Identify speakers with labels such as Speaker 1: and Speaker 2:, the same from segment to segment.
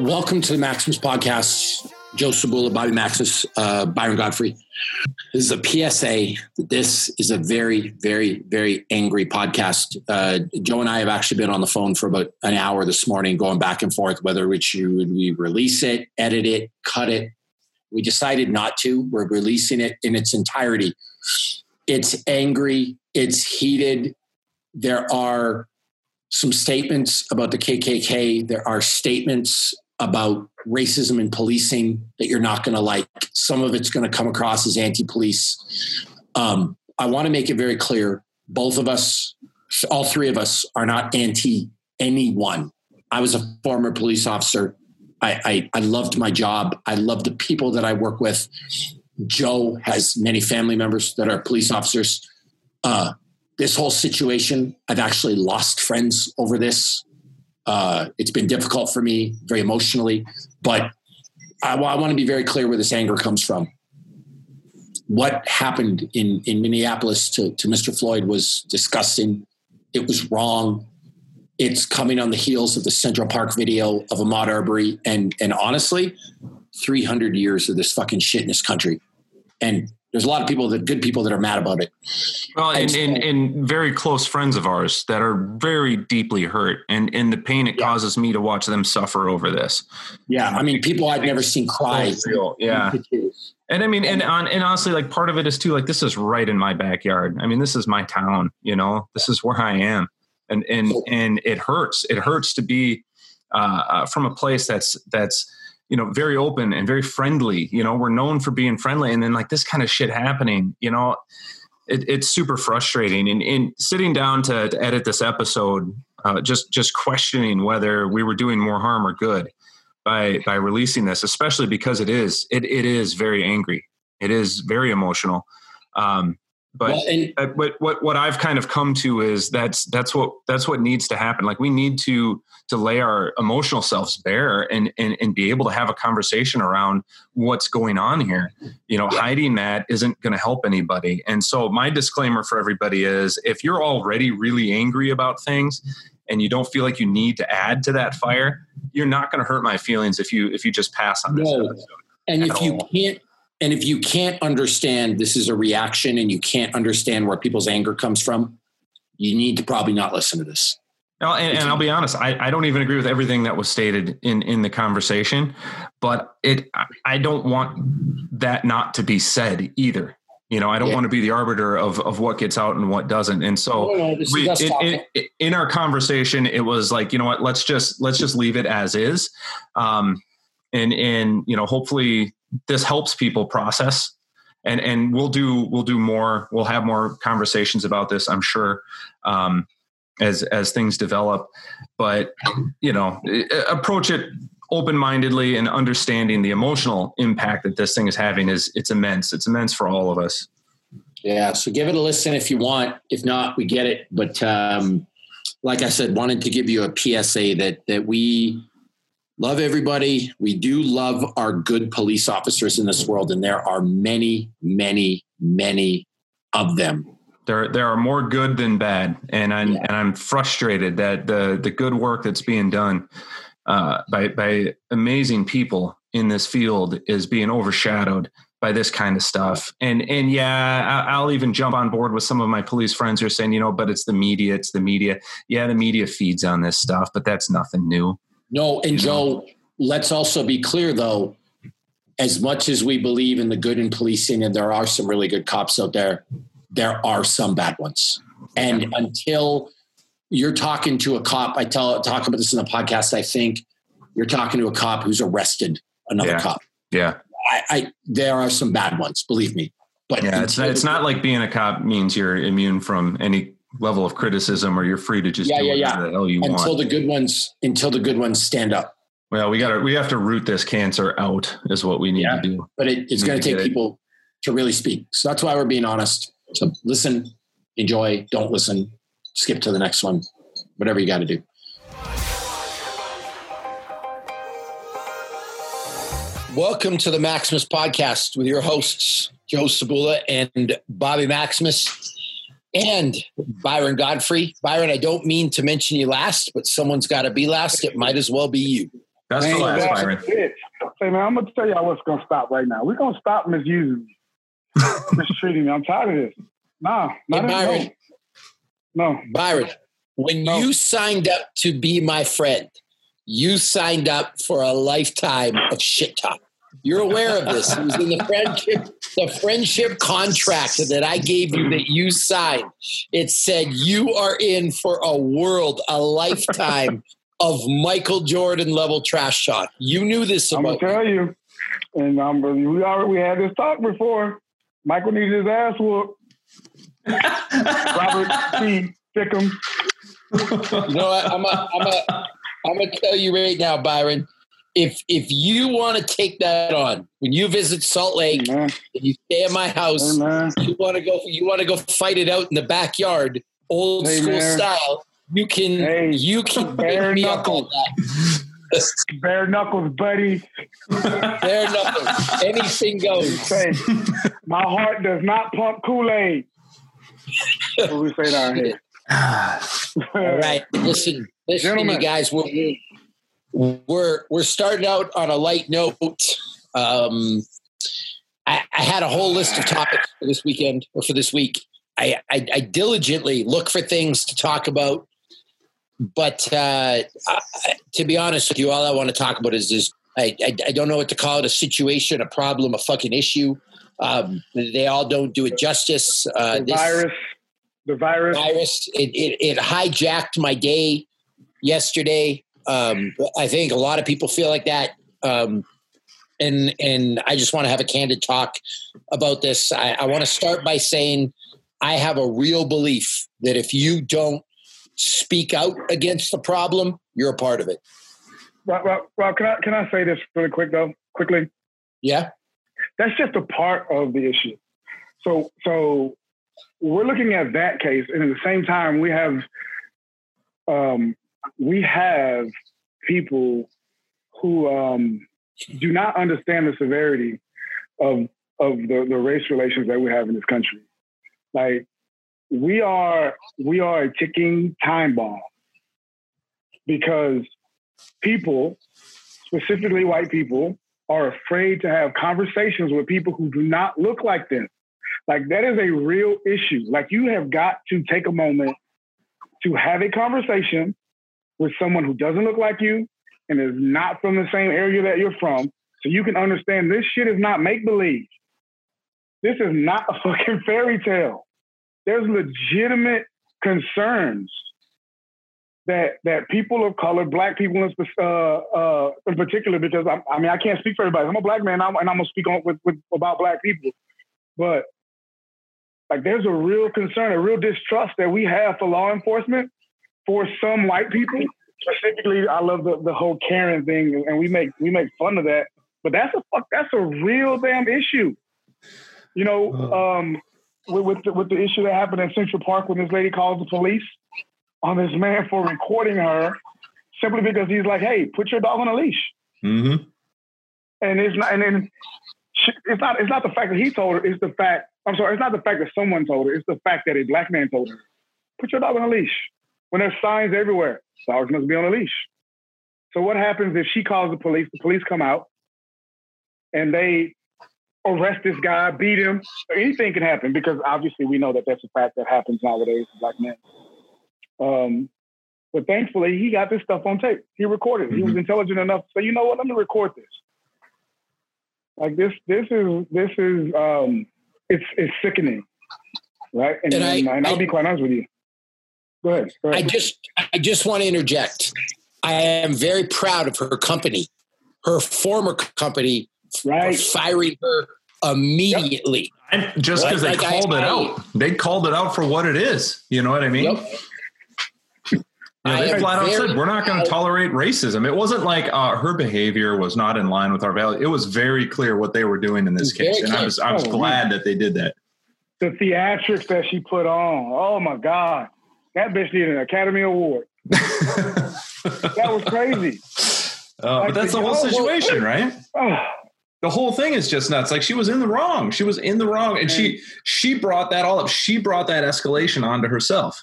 Speaker 1: Welcome to the Maximus Podcast. Joe Sabula, Bobby Maximus, uh, Byron Godfrey. This is a PSA. This is a very, very, very angry podcast. Uh, Joe and I have actually been on the phone for about an hour this morning, going back and forth whether we should we release it, edit it, cut it. We decided not to. We're releasing it in its entirety. It's angry. It's heated. There are some statements about the KKK. There are statements about racism and policing that you're not going to like. Some of it's going to come across as anti police. Um, I want to make it very clear both of us, all three of us, are not anti anyone. I was a former police officer. I, I, I loved my job. I love the people that I work with. Joe has many family members that are police officers. Uh, this whole situation, I've actually lost friends over this. Uh, it's been difficult for me, very emotionally, but I, I want to be very clear where this anger comes from. What happened in, in Minneapolis to, to Mr. Floyd was disgusting. It was wrong. It's coming on the heels of the Central Park video of Ahmaud Arbery. And, and honestly, 300 years of this fucking shit in this country. And there's a lot of people that good people that are mad about it.
Speaker 2: Well, and, and, and, very close friends of ours that are very deeply hurt and, and the pain it yeah. causes me to watch them suffer over this.
Speaker 1: Yeah. I mean, people I've never seen cry.
Speaker 2: Yeah. And I mean, and on, and honestly, like part of it is too, like, this is right in my backyard. I mean, this is my town, you know, this is where I am. And, and, and it hurts. It hurts to be uh, uh from a place that's, that's, you know very open and very friendly you know we're known for being friendly. And then like this kind of shit happening you know it, it's super frustrating. And, in sitting down to, to, edit this episode uh, just just questioning whether we were doing more harm or good by by releasing this especially because it is it, it is very angry. It is very emotional. Um, but well, and, uh, but what what I've kind of come to is that's that's what that's what needs to happen. Like we need to to lay our emotional selves bare and and and be able to have a conversation around what's going on here. You know, yeah. hiding that isn't going to help anybody. And so my disclaimer for everybody is if you're already really angry about things and you don't feel like you need to add to that fire, you're not going to hurt my feelings if you if you just pass on this. No.
Speaker 1: And if you can't and if you can't understand this is a reaction and you can't understand where people's anger comes from, you need to probably not listen to this.
Speaker 2: No, and, and, I'll be honest, I, I don't even agree with everything that was stated in, in the conversation, but it I don't want that not to be said either. You know, I don't yeah. want to be the arbiter of, of what gets out and what doesn't. And so no, no, we, it, it, in our conversation, it was like, you know what, let's just, let's just leave it as is. Um, and, and, you know, hopefully this helps people process. And and we'll do we'll do more. We'll have more conversations about this i'm sure um, as as things develop. But you know approach it open-mindedly and understanding the emotional impact that this thing is having is it's immense. It's immense for all of us.
Speaker 1: Yeah so give it a listen if you want. If not we get it. But um, like i said wanted to give you a psa that that we love everybody. We do love our good police officers in this world, and there are many, many, many of them.
Speaker 2: There, there are more good than bad, and I'm yeah. and I'm frustrated that the the good work that's being done uh, by by amazing people in this field is being overshadowed by this kind of stuff. And and yeah, I'll even jump on board with some of my police friends who are saying, you know, but it's the media, it's the media. Yeah, the media feeds on this stuff, but that's nothing new.
Speaker 1: No, and Joe, let's also be clear though, as much as we believe in the good in policing, and there are some really good cops out there, there are some bad ones. And until you're talking to a cop, I tell talk about this in the podcast, I think you're talking to a cop who's arrested another
Speaker 2: yeah.
Speaker 1: cop.
Speaker 2: Yeah.
Speaker 1: I, I, there are some bad ones, believe me.
Speaker 2: But yeah, it's, it's not like being a cop means you're immune from any level of criticism or you're free to just
Speaker 1: yeah,
Speaker 2: do
Speaker 1: yeah, yeah.
Speaker 2: the hell you
Speaker 1: until
Speaker 2: want.
Speaker 1: Until the good ones until the good ones stand up.
Speaker 2: Well, we got to we have to root this cancer out is what we need yeah, to do.
Speaker 1: But it, it's going to take people it. to really speak. So that's why we're being honest. So listen, enjoy, don't listen, skip to the next one. Whatever you got to do. Welcome to the Maximus podcast with your hosts, Joe Sabula and Bobby Maximus and Byron Godfrey. Byron, I don't mean to mention you last, but someone's got to be last. It might as well be you.
Speaker 2: That's the last, Byron. It.
Speaker 3: Say, man, I'm gonna tell y'all what's gonna stop right now. We're gonna stop misusing me, mistreating me. I'm tired of this. Nah, not hey, Byron. No. no.
Speaker 1: Byron, when no. you signed up to be my friend, you signed up for a lifetime of shit talk. You're aware of this. It was in the friendship, the friendship contract that I gave you that you signed. It said you are in for a world, a lifetime of Michael Jordan level trash talk. You knew this
Speaker 3: I'm gonna tell you, and um, we already we had this talk before. Michael needed his ass whooped. Robert T. Thickum.
Speaker 1: You know what? I'm a, I'm a, I'm gonna tell you right now, Byron if if you want to take that on when you visit Salt Lake Amen. and you stay at my house, Amen. you want to go you want to go fight it out in the backyard, old Amen. school style. You can hey, you can
Speaker 3: bare knuckles. bare knuckles, buddy.
Speaker 1: bare knuckles. Anything goes.
Speaker 3: Hey, my heart does not pump Kool Aid. What we say down here.
Speaker 1: All right, listen, listen, Gentlemen. you guys. We're, we're we're starting out on a light note. Um, I, I, had a whole list of topics for this weekend or for this week. I, I, I diligently look for things to talk about, but uh, I, to be honest with you, all I want to talk about is this. I, I, don't know what to call it: a situation, a problem, a fucking issue. Um, they all don't do it justice.
Speaker 3: Uh, the this, virus, the virus,
Speaker 1: virus. It, it, it hijacked my day yesterday. Um, I think a lot of people feel like that. Um, and and I just want to have a candid talk about this. I, I want to start by saying I have a real belief that if you don't speak out against the problem, you're a part of it.
Speaker 3: Well, well, well can I can I say this really quick though? Quickly.
Speaker 1: Yeah.
Speaker 3: That's just a part of the issue. So so we're looking at that case, and at the same time, we have um, we have people who um, do not understand the severity of of the, the race relations that we have in this country. Like we are we are a ticking time bomb because people, specifically white people, are afraid to have conversations with people who do not look like them. Like that is a real issue. Like you have got to take a moment to have a conversation with someone who doesn't look like you and is not from the same area that you're from, so you can understand this shit is not make believe. This is not a fucking fairy tale. There's legitimate concerns that that people of color, black people in, uh, uh, in particular, because I, I, mean I can't speak for everybody. I'm a black man, and I'm, gonna speak on with, with about black people, but like there's a real concern, a real distrust that we have for law enforcement for some white people, specifically, I love the, the whole Karen thing, and we make we make fun of that. But that's a fuck. That's a real damn issue. You know, um, with with the, with the issue that happened in Central Park when this lady calls the police on this man for recording her simply because he's like, "Hey, put your dog on a leash."
Speaker 2: Mm-hmm.
Speaker 3: And it's not, and then it's not. It's not the fact that he told her. It's the fact. I'm sorry. It's not the fact that someone told her. It's the fact that a black man told her, "Put your dog on a leash." When there's signs everywhere. Dogs must be on a leash. So what happens if she calls the police? The police come out and they arrest this guy, beat him. Anything can happen because obviously we know that that's a fact that happens nowadays to black men. Um, but thankfully, he got this stuff on tape. He recorded. Mm-hmm. He was mm-hmm. intelligent enough to say, you know what? Let me record this. Like this, this is this is um, it's it's sickening, right? And, and, I, and I'll I, be quite honest with you. Go ahead. Go ahead.
Speaker 1: I just I just want to interject. I am very proud of her company, her former company, right. firing her immediately.
Speaker 2: Yep. just because right? they like called I, it out, they called it out for what it is. You know what I mean? Yep. You know, they flat out said we're not going to tolerate racism. It wasn't like uh, her behavior was not in line with our values. It was very clear what they were doing in this case, and I was I was oh, glad man. that they did that.
Speaker 3: The theatrics that she put on, oh my god! That bitch needed an Academy Award. that was crazy.
Speaker 2: Uh, like, but that's the whole situation, right? Oh. The whole thing is just nuts. Like she was in the wrong. She was in the wrong, and she she brought that all up. She brought that escalation onto herself.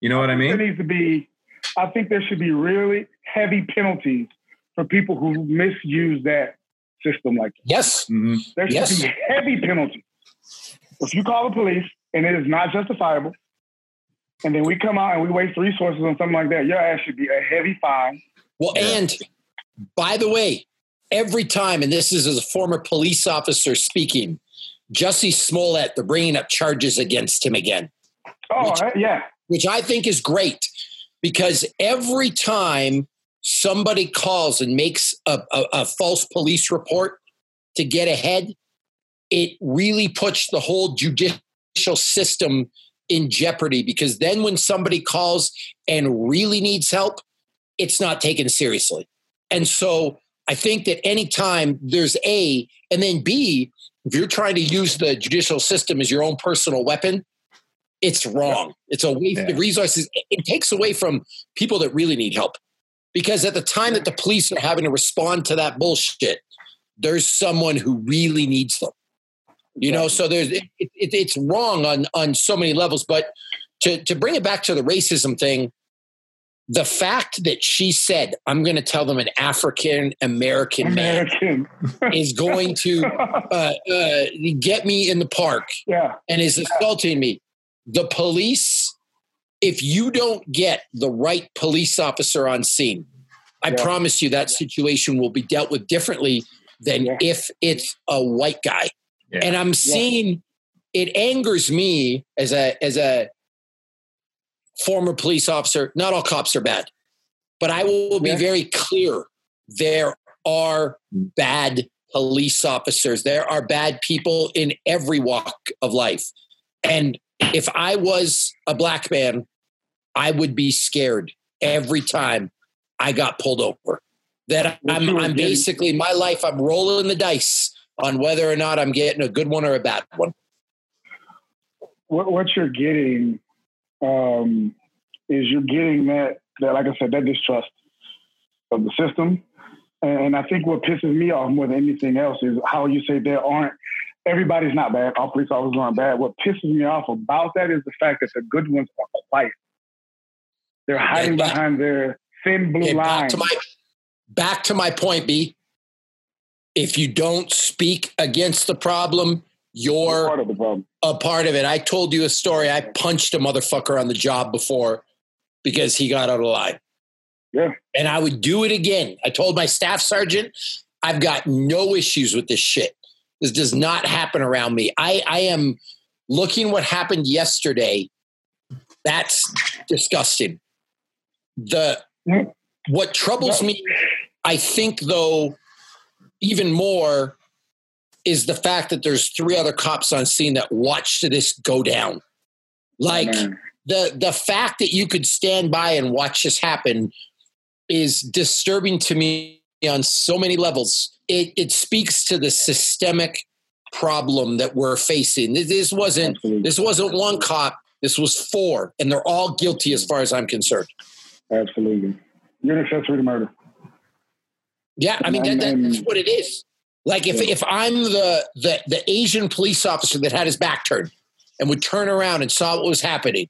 Speaker 2: You know what I mean?
Speaker 3: There needs to be. I think there should be really heavy penalties for people who misuse that system like that.
Speaker 1: Yes.
Speaker 2: Mhm.
Speaker 3: There should
Speaker 1: Yes.
Speaker 3: be heavy penalties. If you call the police and it is not justifiable, and then we come out and we waste resources on something like that, your ass should be a heavy fine.
Speaker 1: Well,
Speaker 2: Yeah.
Speaker 1: and by the way, every time, and this is as a former police officer speaking, Jussie Smollett, they're bringing up charges against him again,
Speaker 3: Oh,
Speaker 1: Which-
Speaker 3: uh, yeah.
Speaker 1: which I think is great because every time somebody calls and makes a, a, a false police report to get ahead, it really puts the whole judicial system in jeopardy because then when somebody calls and really needs help, it's not taken seriously. And so I think that anytime there's A, and then B, if you're trying to use the judicial system as your own personal weapon, it's wrong. It's a waste
Speaker 2: Yeah.
Speaker 1: of resources. It- It takes away from people that really need help. Because at the time that the police are having to respond to that bullshit, there's someone who really needs them. You know, so there's it, it, it's wrong on on so many levels. But to to bring it back to the racism thing, the fact that she said, "I'm going to tell them an African American man is going to uh, uh, get me in the park
Speaker 3: yeah.
Speaker 1: and is assaulting me," the police, if you don't get the right police officer on scene, I
Speaker 3: Yeah.
Speaker 1: promise you that situation will be dealt with differently than
Speaker 3: Yeah.
Speaker 1: if it's a white guy.
Speaker 2: Yeah.
Speaker 1: And I'm seeing it angers me as a as a former police officer. Not all cops are bad, but I will be
Speaker 3: Yeah.
Speaker 1: very clear. There are bad police officers. There are bad people in every walk of life. And if I was a black man, I would be scared every time I got pulled over. That I'm, I'm basically my life. I'm rolling the dice on whether or not I'm getting a good one or a bad one.
Speaker 3: what what you're getting um, is you're getting that that like I said that distrust of the system, and, I think what pisses me off more than anything else is how you say there aren't everybody's not bad, all police officers aren't bad. What pisses me off about that is the fact that the good ones are quiet. They're hiding behind their thin blue
Speaker 1: Okay, back
Speaker 3: line.
Speaker 1: to my back to my point, B. If you don't speak against the problem, you're
Speaker 3: part of the problem.
Speaker 1: a part of it. I told you a story. I punched a motherfucker on the job before because he got out of line.
Speaker 3: Yeah.
Speaker 1: And I would do it again. I told my staff sergeant, I've got no issues with this shit. This does not happen around me. I, I am looking what happened yesterday. That's disgusting. The what troubles me, I think though, even more is the fact that there's three other cops on scene that watched this go down. Like
Speaker 3: Man.
Speaker 1: the the fact that you could stand by and watch this happen is disturbing to me on so many levels. It it speaks to the systemic problem that we're facing. This- This wasn't this wasn't one cop. This was four, and they're all guilty as far as I'm concerned.
Speaker 3: Absolutely. You're an accessory to murder.
Speaker 1: Yeah, I mean that, that, that's what it is. Like if
Speaker 3: Yeah.
Speaker 1: if I'm the, the the Asian police officer that had his back turned and would turn around and saw what was happening,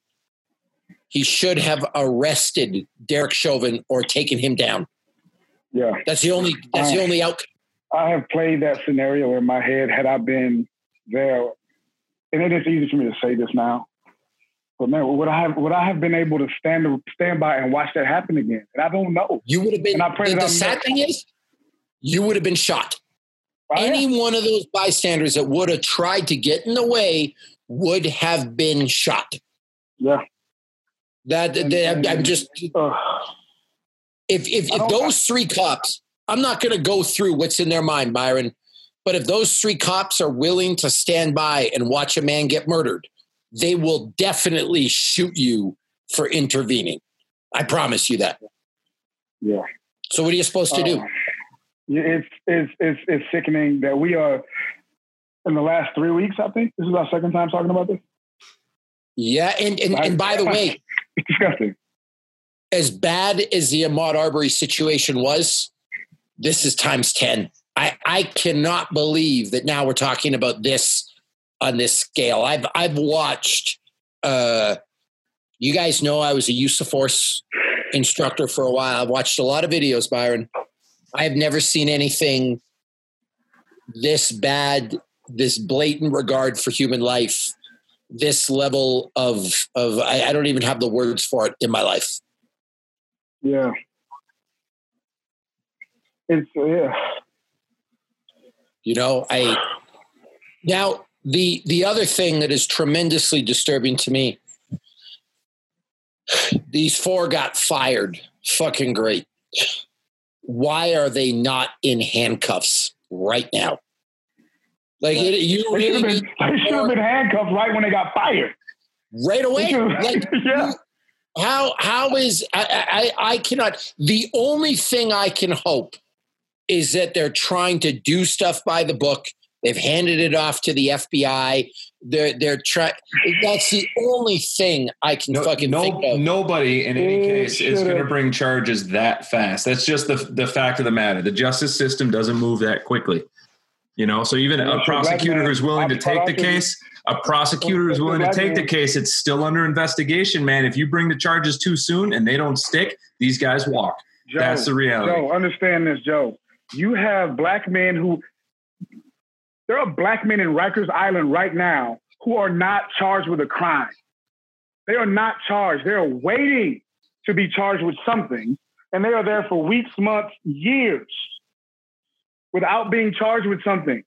Speaker 1: he should have arrested Derek Chauvin or taken him down.
Speaker 3: Yeah.
Speaker 1: That's the only that's the only outcome.
Speaker 3: I have played that scenario in my head had I been there. And it is easy for me to say this now. But man, would I have would I have been able to stand stand by and watch that happen again? And I don't know.
Speaker 1: You would have been.
Speaker 3: and I pray
Speaker 1: The,
Speaker 3: that
Speaker 1: the
Speaker 3: I'm
Speaker 1: sad thing is, you would have been shot.
Speaker 3: Am.
Speaker 1: Any one of those bystanders that would have tried to get in the way would have been shot.
Speaker 3: Yeah.
Speaker 1: That, that- I'm just
Speaker 3: Ugh.
Speaker 1: if if, if those three cops, I'm not going to go through what's in their mind, Byron. But if those three cops are willing to stand by and watch a man get murdered, they will definitely shoot you for intervening. I promise you that.
Speaker 3: yeah.
Speaker 1: So what are you supposed to do?
Speaker 3: Uh, yeah, it's it's it's it's sickening that we are in the last three weeks. I think this is our second time talking about this.
Speaker 1: Yeah, and and, and by the way,
Speaker 3: It's disgusting.
Speaker 1: as bad as the Ahmaud Arbery situation was, this is times 10. I, I cannot believe that now we're talking about this on this scale. I've I've watched uh you guys know I was a use of force instructor for a while. I've watched a lot of videos, Byron. I have never seen anything this bad, this blatant regard for human life, this level of of I, I don't even have the words for it in my life.
Speaker 3: Yeah. It's yeah.
Speaker 1: You know, I now the the other thing that is tremendously disturbing to me these four got fired fucking great why are they not in handcuffs right now like it, you
Speaker 3: They should have
Speaker 1: really
Speaker 3: been, should have been handcuffed right when they got fired.
Speaker 1: right away like
Speaker 3: yeah.
Speaker 1: how how is I, I I cannot the only thing I can hope is that they're trying to do stuff by the book. They've handed it off to the FBI. They're they're trying. That's the only thing I can
Speaker 2: No,
Speaker 1: fucking
Speaker 2: no,
Speaker 1: think of.
Speaker 2: nobody in any
Speaker 3: It
Speaker 2: case is going to bring charges that fast. That's just the the fact of the matter. The justice system doesn't move that quickly. You know, so even a prosecutor who's willing to take the case, a prosecutor who's willing to take the case, it's still under investigation, man. If you bring the charges too soon and they don't stick, these guys walk.
Speaker 3: Joe,
Speaker 2: That's the reality.
Speaker 3: Joe, understand this, Joe. You have black men who there are black men in Rikers Island right now who are not charged with a crime. They are not charged. They are waiting to be charged with something, and they are there for weeks, months, years without being charged with something.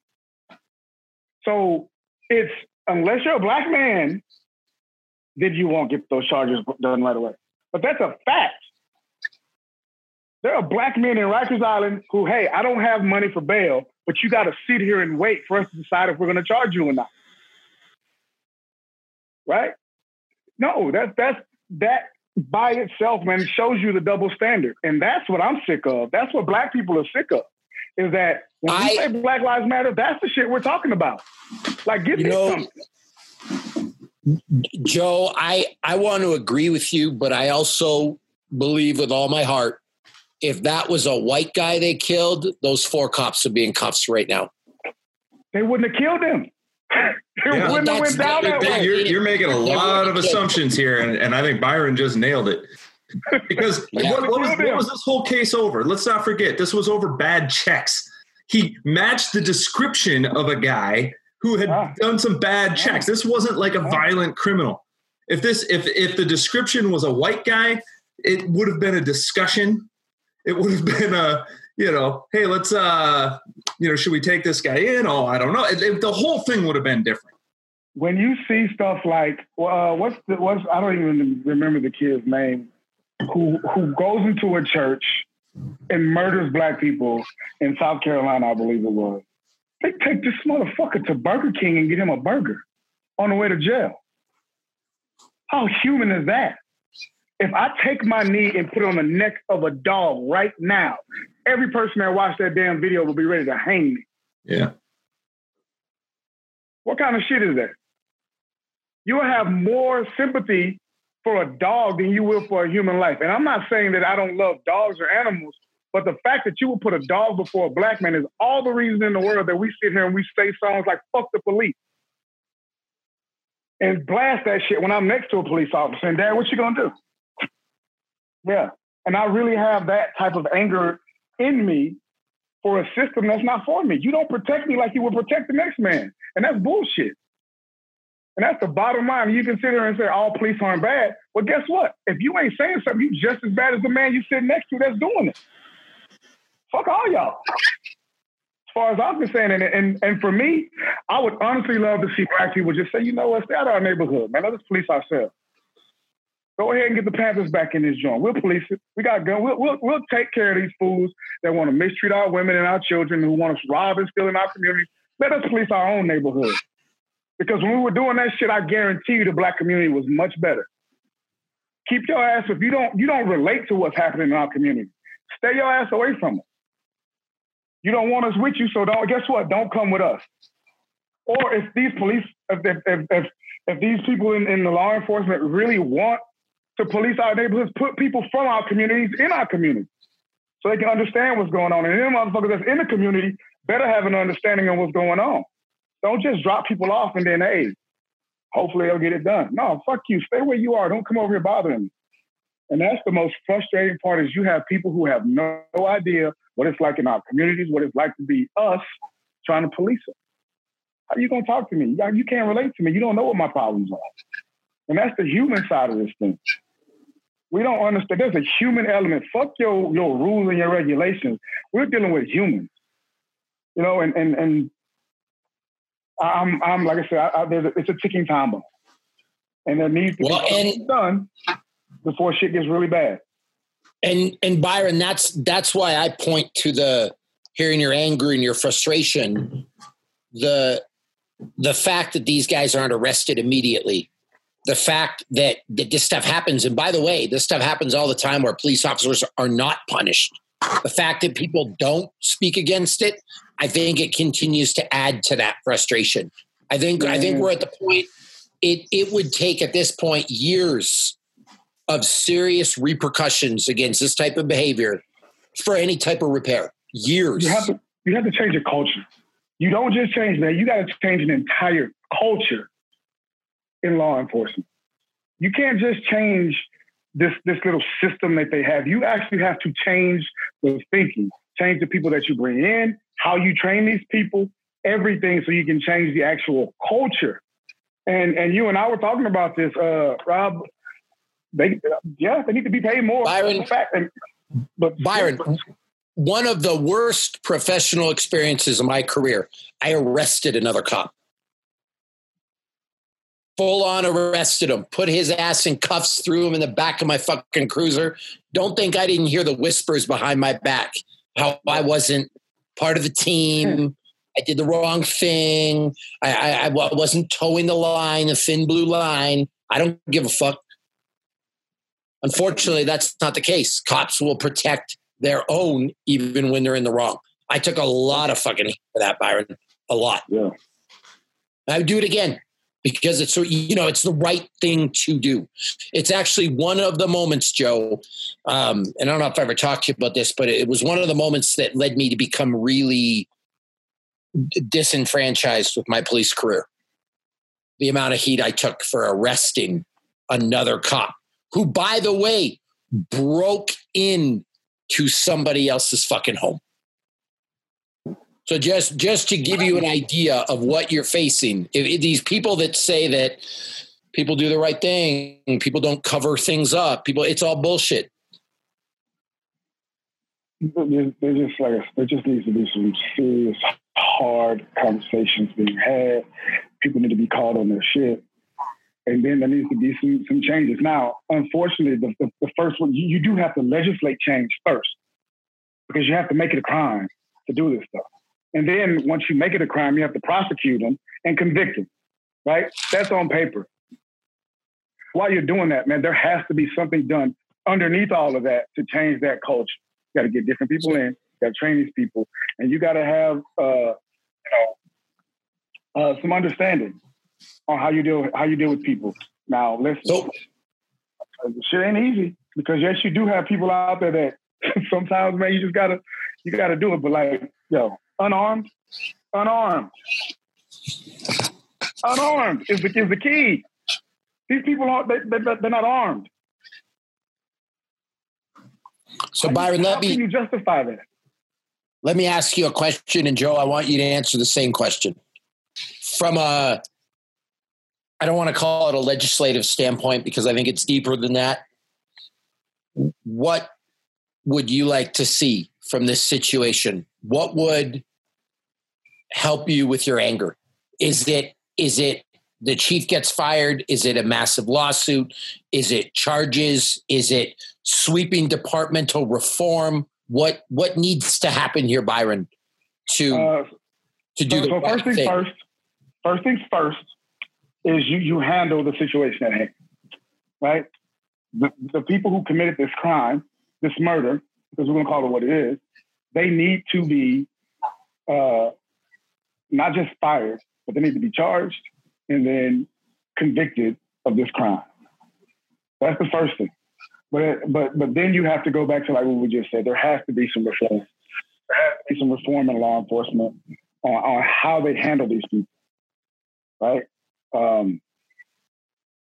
Speaker 3: So it's unless you're a black man, then you won't get those charges done right away. But that's a fact. There are black men in Rikers Island who, hey, I don't have money for bail, but you got to sit here and wait for us to decide if we're going to charge you or not. Right? No, that's that's that by itself, man, shows you the double standard, and that's what I'm sick of. That's what black people are sick of. Is that when we say Black Lives Matter, that's the shit we're talking about. Like,
Speaker 1: You
Speaker 3: this
Speaker 1: know,
Speaker 3: something.
Speaker 1: Joe, I I want to agree with you, but I also believe with all my heart, if that was a white guy they killed, those four cops would be in cuffs right now.
Speaker 3: They wouldn't have killed him. it
Speaker 2: Yeah.
Speaker 3: wouldn't have went down that
Speaker 1: that-
Speaker 3: way.
Speaker 2: You're, you're making a lot of assumptions here, and, and I think Byron just nailed it. Because
Speaker 1: Yeah.
Speaker 2: what, what was, what was this whole case over? Let's not forget, this was over bad checks. He matched the description of a guy who had
Speaker 3: Ah.
Speaker 2: done some bad checks. This wasn't like a
Speaker 3: Ah.
Speaker 2: violent criminal. If this, if if the description was a white guy, it would have been a discussion. It would have been a, you know, hey, let's, uh, you know, should we take this guy in? Oh, I don't know. It- it- the whole thing would have been different.
Speaker 3: when you see stuff like uh, what's the what's I don't even remember the kid's name who who goes into a church and murders black people in South Carolina, I believe it was. They take this motherfucker to Burger King and get him a burger on the way to jail. How human is that? If I take my knee and put it on the neck of a dog right now, every person that watched that damn video will be ready to hang me.
Speaker 2: Yeah.
Speaker 3: What kind of shit is that? You will have more sympathy for a dog than you will for a human life. And I'm not saying that I don't love dogs or animals, but the fact that you would put a dog before a black man is all the reason in the world that we sit here and we say songs like fuck the police. And blast that shit when I'm next to a police officer. And dad, what you gonna do? Yeah. And I really have that type of anger in me for a system that's not for me. You don't protect me like you would protect the next man. And that's bullshit. And that's the bottom line. You can sit there and say all police aren't bad. Well, guess what? If you ain't saying something, you just as bad as the man you sitting next to that's doing it. Fuck all y'all. As far as I'm concerned, and, and and for me, I would honestly love to see black people just say, you know what, stay out of our neighborhood, man. Let us police ourselves. Go ahead and get the Panthers back in this joint. We'll police it. We got gun. We'll, we'll, we'll take care of these fools that want to mistreat our women and our children, who want to rob and steal in our community. Let us police our own neighborhood. Because when we were doing that shit, I guarantee you the black community was much better. Keep your ass if you don't you don't relate to what's happening in our community. Stay your ass away from it. You don't want us with you, so don't guess what? Don't come with us. Or if these police, if if if, if, if these people in, in the law enforcement really want to police our neighborhoods, put people from our communities in our communities so they can understand what's going on. And them motherfuckers that's in the community better have an understanding of what's going on. Don't just drop people off and then, hey, hopefully they'll get it done. No, fuck you. Stay where you are. Don't come over here bothering me. And that's the most frustrating part is you have people who have no, idea what it's like in our communities, what it's like to be us trying to police it. How you going to talk to me? You can't relate to me. You don't know what my problems are. And that's the human side of this thing. We don't understand. There's a human element. Fuck your, your rules and your regulations. We're dealing with humans. You know, and and and I'm I'm like I said, I, I, a, it's a ticking time bomb, and there needs to well, be and, done before shit gets really bad.
Speaker 1: And and Byron, that's that's why I point to the hearing your anger and your frustration, the the fact that these guys aren't arrested immediately, the fact that, that this stuff happens, and by the way, this stuff happens all the time where police officers are not punished. The fact that people don't speak against it, I think it continues to add to that frustration. I think I think mm. we're at the point it it would take at this point years of serious repercussions against this type of behavior for any type of repair. Years.
Speaker 3: You have to you have to change your culture. You don't just change that, you got to change an entire culture in law enforcement. You can't just change this this little system that they have. You actually have to change the thinking, change the people that you bring in, how you train these people, everything, so you can change the actual culture. And and you and I were talking about this, uh, Rob. They yeah, they need to be paid more.
Speaker 1: Byron, fact, and, but Byron, one of the worst professional experiences of my career. I arrested another cop. Full on arrested him, put his ass in cuffs, threw him in the back of my fucking cruiser. Don't think I didn't hear the whispers behind my back. How I wasn't part of the team. I did the wrong thing. I, I, I wasn't towing the line, the thin blue line. I don't give a fuck. Unfortunately, that's not the case. Cops will protect their own even when they're in the wrong. I took a lot of fucking heat for that, Byron. A lot.
Speaker 3: Yeah.
Speaker 1: I would do it again because it's so you know it's the right thing to do. It's actually one of the moments, Joe. Um, and I don't know if I ever talked to you about this, but it was one of the moments that led me to become really disenfranchised with my police career. The amount of heat I took for arresting another cop, who, by the way, broke in to somebody else's fucking home. So just just to give you an idea of what you're facing, if, if these people that say that people do the right thing, people don't cover things up, people, it's all bullshit.
Speaker 3: There, just like there just needs to be some serious, hard conversations being had. People need to be called on their shit and then there needs to be some, some changes. Now, unfortunately, the, the, the first one, you, you, do have to legislate change first because you have to make it a crime to do this stuff. And then once you make it a crime, you have to prosecute them and convict them, right? That's on paper. While you're doing that, man, there has to be something done underneath all of that to change that culture. You got to get different people in, you got to train these people, and you got to have, uh, you know, uh, some understanding on how you deal how you deal with people. Now, listen, so, shit ain't easy because yes, you do have people out there that sometimes, man, you just gotta you gotta do it. But like, yo, unarmed, unarmed, unarmed is the is the key. These people aren't they, they, they're not armed.
Speaker 1: So Byron, let
Speaker 3: how
Speaker 1: me.
Speaker 3: Can you justify that?
Speaker 1: Let me ask you a question, and Joe, I want you to answer the same question. From a I don't want to call it a legislative standpoint because I think it's deeper than that. What would you like to see from this situation? What would help you with your anger? Is it is it the chief gets fired? Is it a massive lawsuit? Is it charges? Is it sweeping departmental reform? What what needs to happen here, Byron, to uh, to do
Speaker 3: so,
Speaker 1: the
Speaker 3: so
Speaker 1: right
Speaker 3: first things
Speaker 1: thing?
Speaker 3: first. First things first is you you handle the situation at hand, right? The, the people who committed this crime, this murder, because we're going to call it what it is, they need to be uh, not just fired, but they need to be charged and then convicted of this crime. That's the first thing. But but but then you have to go back to like what we just said. There has to be some reform. There has to be some reform in law enforcement on, on how they handle these people, right? Um,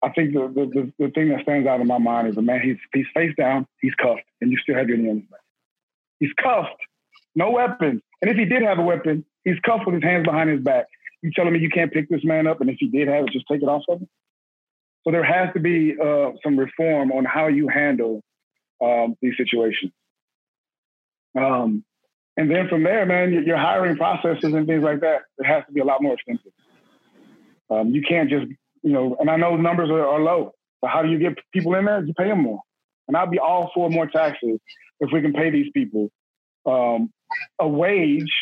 Speaker 3: I think the, the, the, thing that stands out in my mind is a man, he's, he's face down, he's cuffed, and you still have your knee on his back. He's cuffed, no weapon. And if he did have a weapon, he's cuffed with his hands behind his back. You telling me you can't pick this man up, and if he did have it, just take it off of him? So there has to be uh, some reform on how you handle um, these situations. Um, and then from there, man, your, hiring processes and things like that, it has to be a lot more expensive. Um, you can't just, you know, and I know numbers are, are, low, but how do you get people in there? You pay them more. And I'd be all for more taxes if we can pay these people um, a wage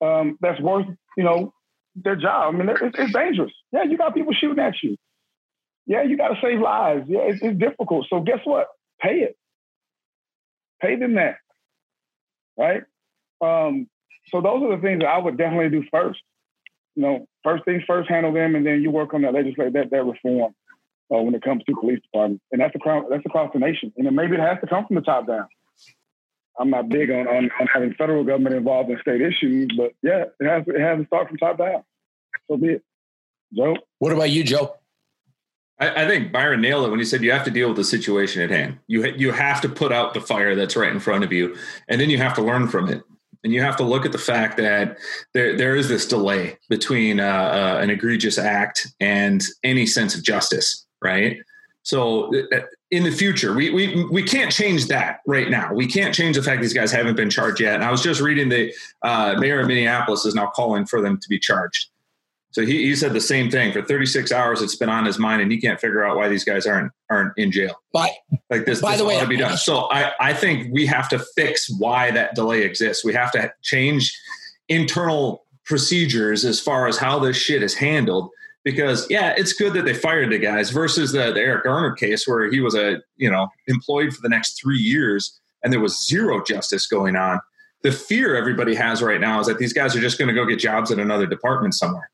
Speaker 3: um, that's worth, you know, their job. I mean, it's, it's, dangerous. Yeah, you got people shooting at you. Yeah, you got to save lives. Yeah, it's, it's difficult. So guess what? Pay it. Pay them that right? Um, so those are the things that I would definitely do first. You know, first things first, handle them, and then you work on that legislation, that that reform uh, when it comes to police departments, and that's across that's across the nation. And then maybe it has to come from the top down. I'm not big on, on, on having federal government involved in state issues, but yeah, it has it has to start from top down. So be it. Joe,
Speaker 1: what about you, Joe?
Speaker 2: I, I, think Byron nailed it when he said you have to deal with the situation at hand. You you have to put out the fire that's right in front of you, and then you have to learn from it. And you have to look at the fact that there there is this delay between uh, uh, an egregious act and any sense of justice, right? So uh, in the future, we, we we can't change that right now. We can't change the fact these guys haven't been charged yet. And I was just reading the uh, mayor of Minneapolis is now calling for them to be charged. So he, he said the same thing. For 36 hours, it's been on his mind, and he can't figure out why these guys aren't aren't in jail.
Speaker 1: By,
Speaker 2: like this, by this the way, to be done. So I, I think we have to fix why that delay exists. We have to change internal procedures as far as how this shit is handled. Because yeah, it's good that they fired the guys versus the, the Eric Garner case where he was a you know employed for the next three years and there was zero justice going on. The fear everybody has right now is that these guys are just going to go get jobs in another department somewhere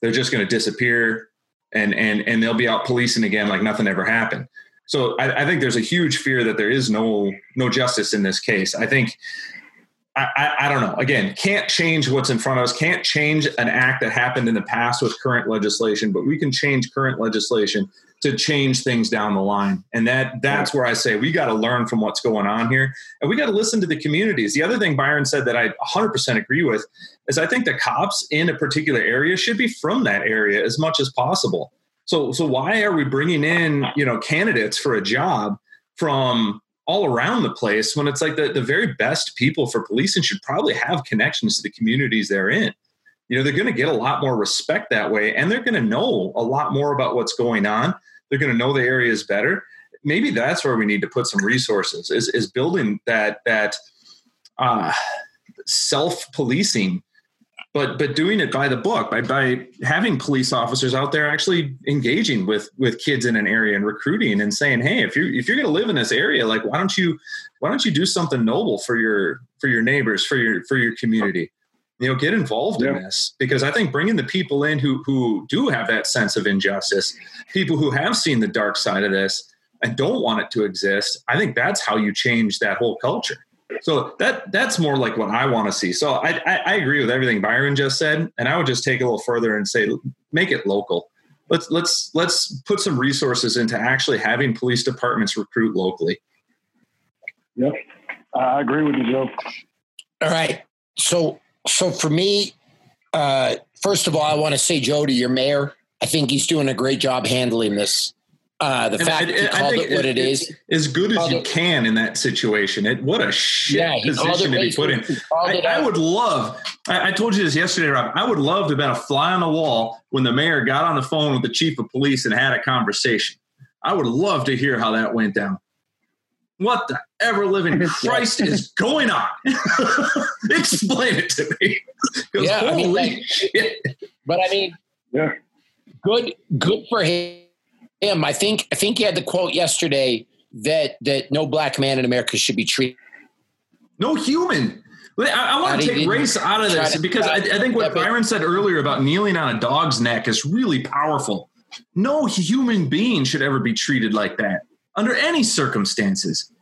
Speaker 2: they're just going to disappear and and and they'll be out policing again like nothing ever happened. So I, I, think there's a huge fear that there is no no justice in this case. I think I, I, I, don't know. Again, can't change what's in front of us. Can't change an act that happened in the past with current legislation, but we can change current legislation to change things down the line. And that that's where I say we got to learn from what's going on here, and we got to listen to the communities. The other thing Byron said that I 100% agree with is I think the cops in a particular area should be from that area as much as possible. So so why are we bringing in you know candidates for a job from all around the place when it's like the, the very best people for policing should probably have connections to the communities they're in. You know they're going to get a lot more respect that way and they're going to know a lot more about what's going on. They're going to know the areas better. Maybe that's where we need to put some resources is, is building that that uh, self-policing but but doing it by the book by by having police officers out there actually engaging with with kids in an area and recruiting and saying hey if you're if you're going to live in this area like why don't you why don't you do something noble for your for your neighbors for your for your community you know get involved yeah. in this because i think bringing the people in who who do have that sense of injustice people who have seen the dark side of this and don't want it to exist i think that's how you change that whole culture so that that's more like what i want to see. So I, I, I agree with everything byron just said and i would just take a little further and say make it local. Let's let's let's put some resources into actually having police departments recruit locally.
Speaker 3: Yep. I agree with you joe.
Speaker 1: All right. So so for me, uh, first of all, I want to say, Joe, to your mayor, I think he's doing a great job handling this. Uh, the and fact I, he called it what it, it is,
Speaker 2: as good as you it, can in that situation. It, what a shit yeah, position to be put in. I, I, would love. I, I, told you this yesterday, Rob. I would love to have been a fly on the wall when the mayor got on the phone with the chief of police and had a conversation. I would love to hear how that went down what the ever living Christ is going on? Explain it to me.
Speaker 1: Yeah, holy I mean, shit. But I mean, yeah, good, good for him. I think I think he had the quote yesterday that that no black man in America should be treated.
Speaker 2: No human. I, I want to take race out of this because I, I think what Byron said earlier about kneeling on a dog's neck is really powerful. No human being should ever be treated like that under any circumstances.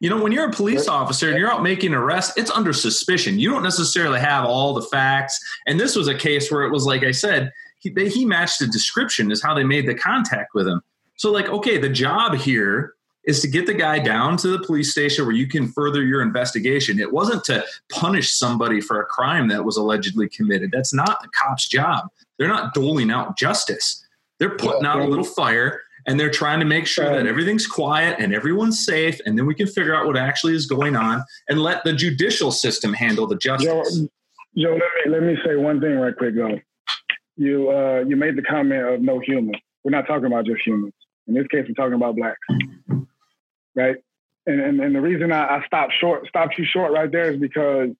Speaker 2: You know, when you're a police officer and you're out making arrests, it's under suspicion. You don't necessarily have all the facts. And this was a case where it was like I said, he, they, he matched the description is how they made the contact with him. So like, okay, the job here is to get the guy down to the police station where you can further your investigation. It wasn't to punish somebody for a crime that was allegedly committed. That's not the cop's job. They're not doling out justice. They're putting out a little fire and they're trying to make sure that everything's quiet and everyone's safe and then we can figure out what actually is going on and let the judicial system handle the justice.
Speaker 3: Joe, Joe let me let me say one thing right quick though. You uh, you made the comment of no human. We're not talking about just humans. In this case, we're talking about blacks, right? And and, and the reason I, I stopped short stopped you short right there is because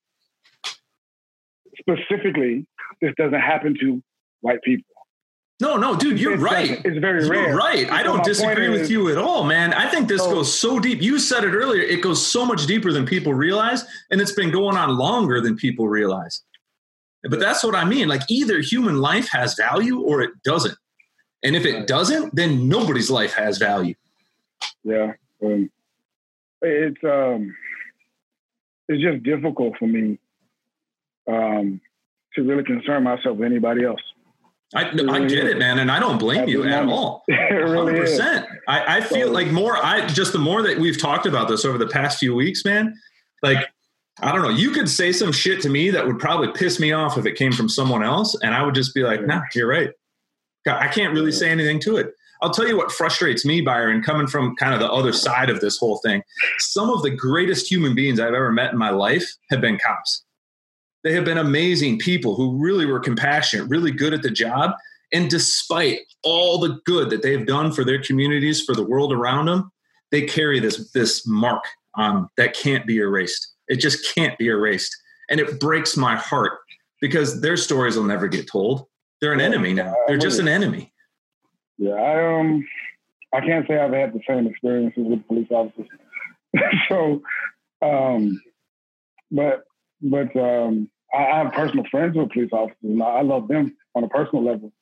Speaker 3: specifically this doesn't happen to white people.
Speaker 2: No, no, dude, you're
Speaker 3: It's
Speaker 2: right.
Speaker 3: It's very rare.
Speaker 2: You're right. I don't
Speaker 3: my
Speaker 2: disagree with
Speaker 3: is-
Speaker 2: you at all, man. I think this
Speaker 3: So-
Speaker 2: goes so deep. You said it earlier. It goes so much deeper than people realize, and it's been going on longer than people realize. But that's what I mean. Like either human life has value or it doesn't. And if it doesn't, then nobody's life has value.
Speaker 3: Yeah. Um, it's um it's just difficult for me um to really concern myself with anybody else.
Speaker 2: I, I get it, man, and I don't blame you at all.
Speaker 3: really
Speaker 2: Hundred
Speaker 3: is.
Speaker 2: percent. I, I feel
Speaker 3: So-
Speaker 2: like more. I just the more that we've talked about this over the past few weeks, man. Like I don't know. You could say some shit to me that would probably piss me off if it came from someone else, and I would just be like, "Nah, you're right." God, I can't really say anything to it. I'll tell you what frustrates me, Byron, coming from kind of the other side of this whole thing. Some of the greatest human beings I've ever met in my life have been cops. They have been amazing people who really were compassionate, really good at the job. And despite all the good that they've done for their communities, for the world around them, they carry this, this mark on them that can't be erased. It just can't be erased. And it breaks my heart because their stories will never get told. They're an enemy now. They're just an enemy.
Speaker 3: Yeah, I um I can't say I've had the same experiences with police officers. so um but but um I, I have personal friends with police officers and I, I love them on a personal level.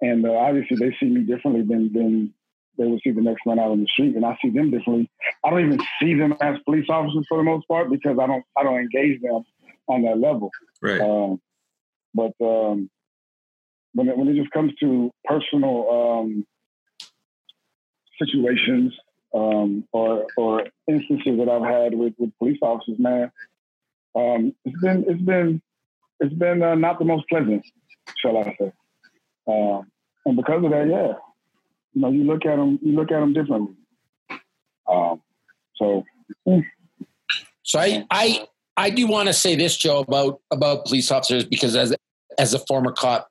Speaker 3: And uh, obviously they see me differently than than they would see the next man out on the street and I see them differently. I don't even see them as police officers for the most part because I don't I don't engage them on that level.
Speaker 2: Right.
Speaker 3: Um, but um, when it, when it just comes to personal um, situations um, or or instances that I've had with, with police officers, man, um, it's been it's been it's been uh, not the most pleasant, shall I say? Um, and because of that, yeah, you know, you look at them you look at them differently. Um, so
Speaker 1: So I, I, I do want to say this, Joe, about about police officers because as as a former cop,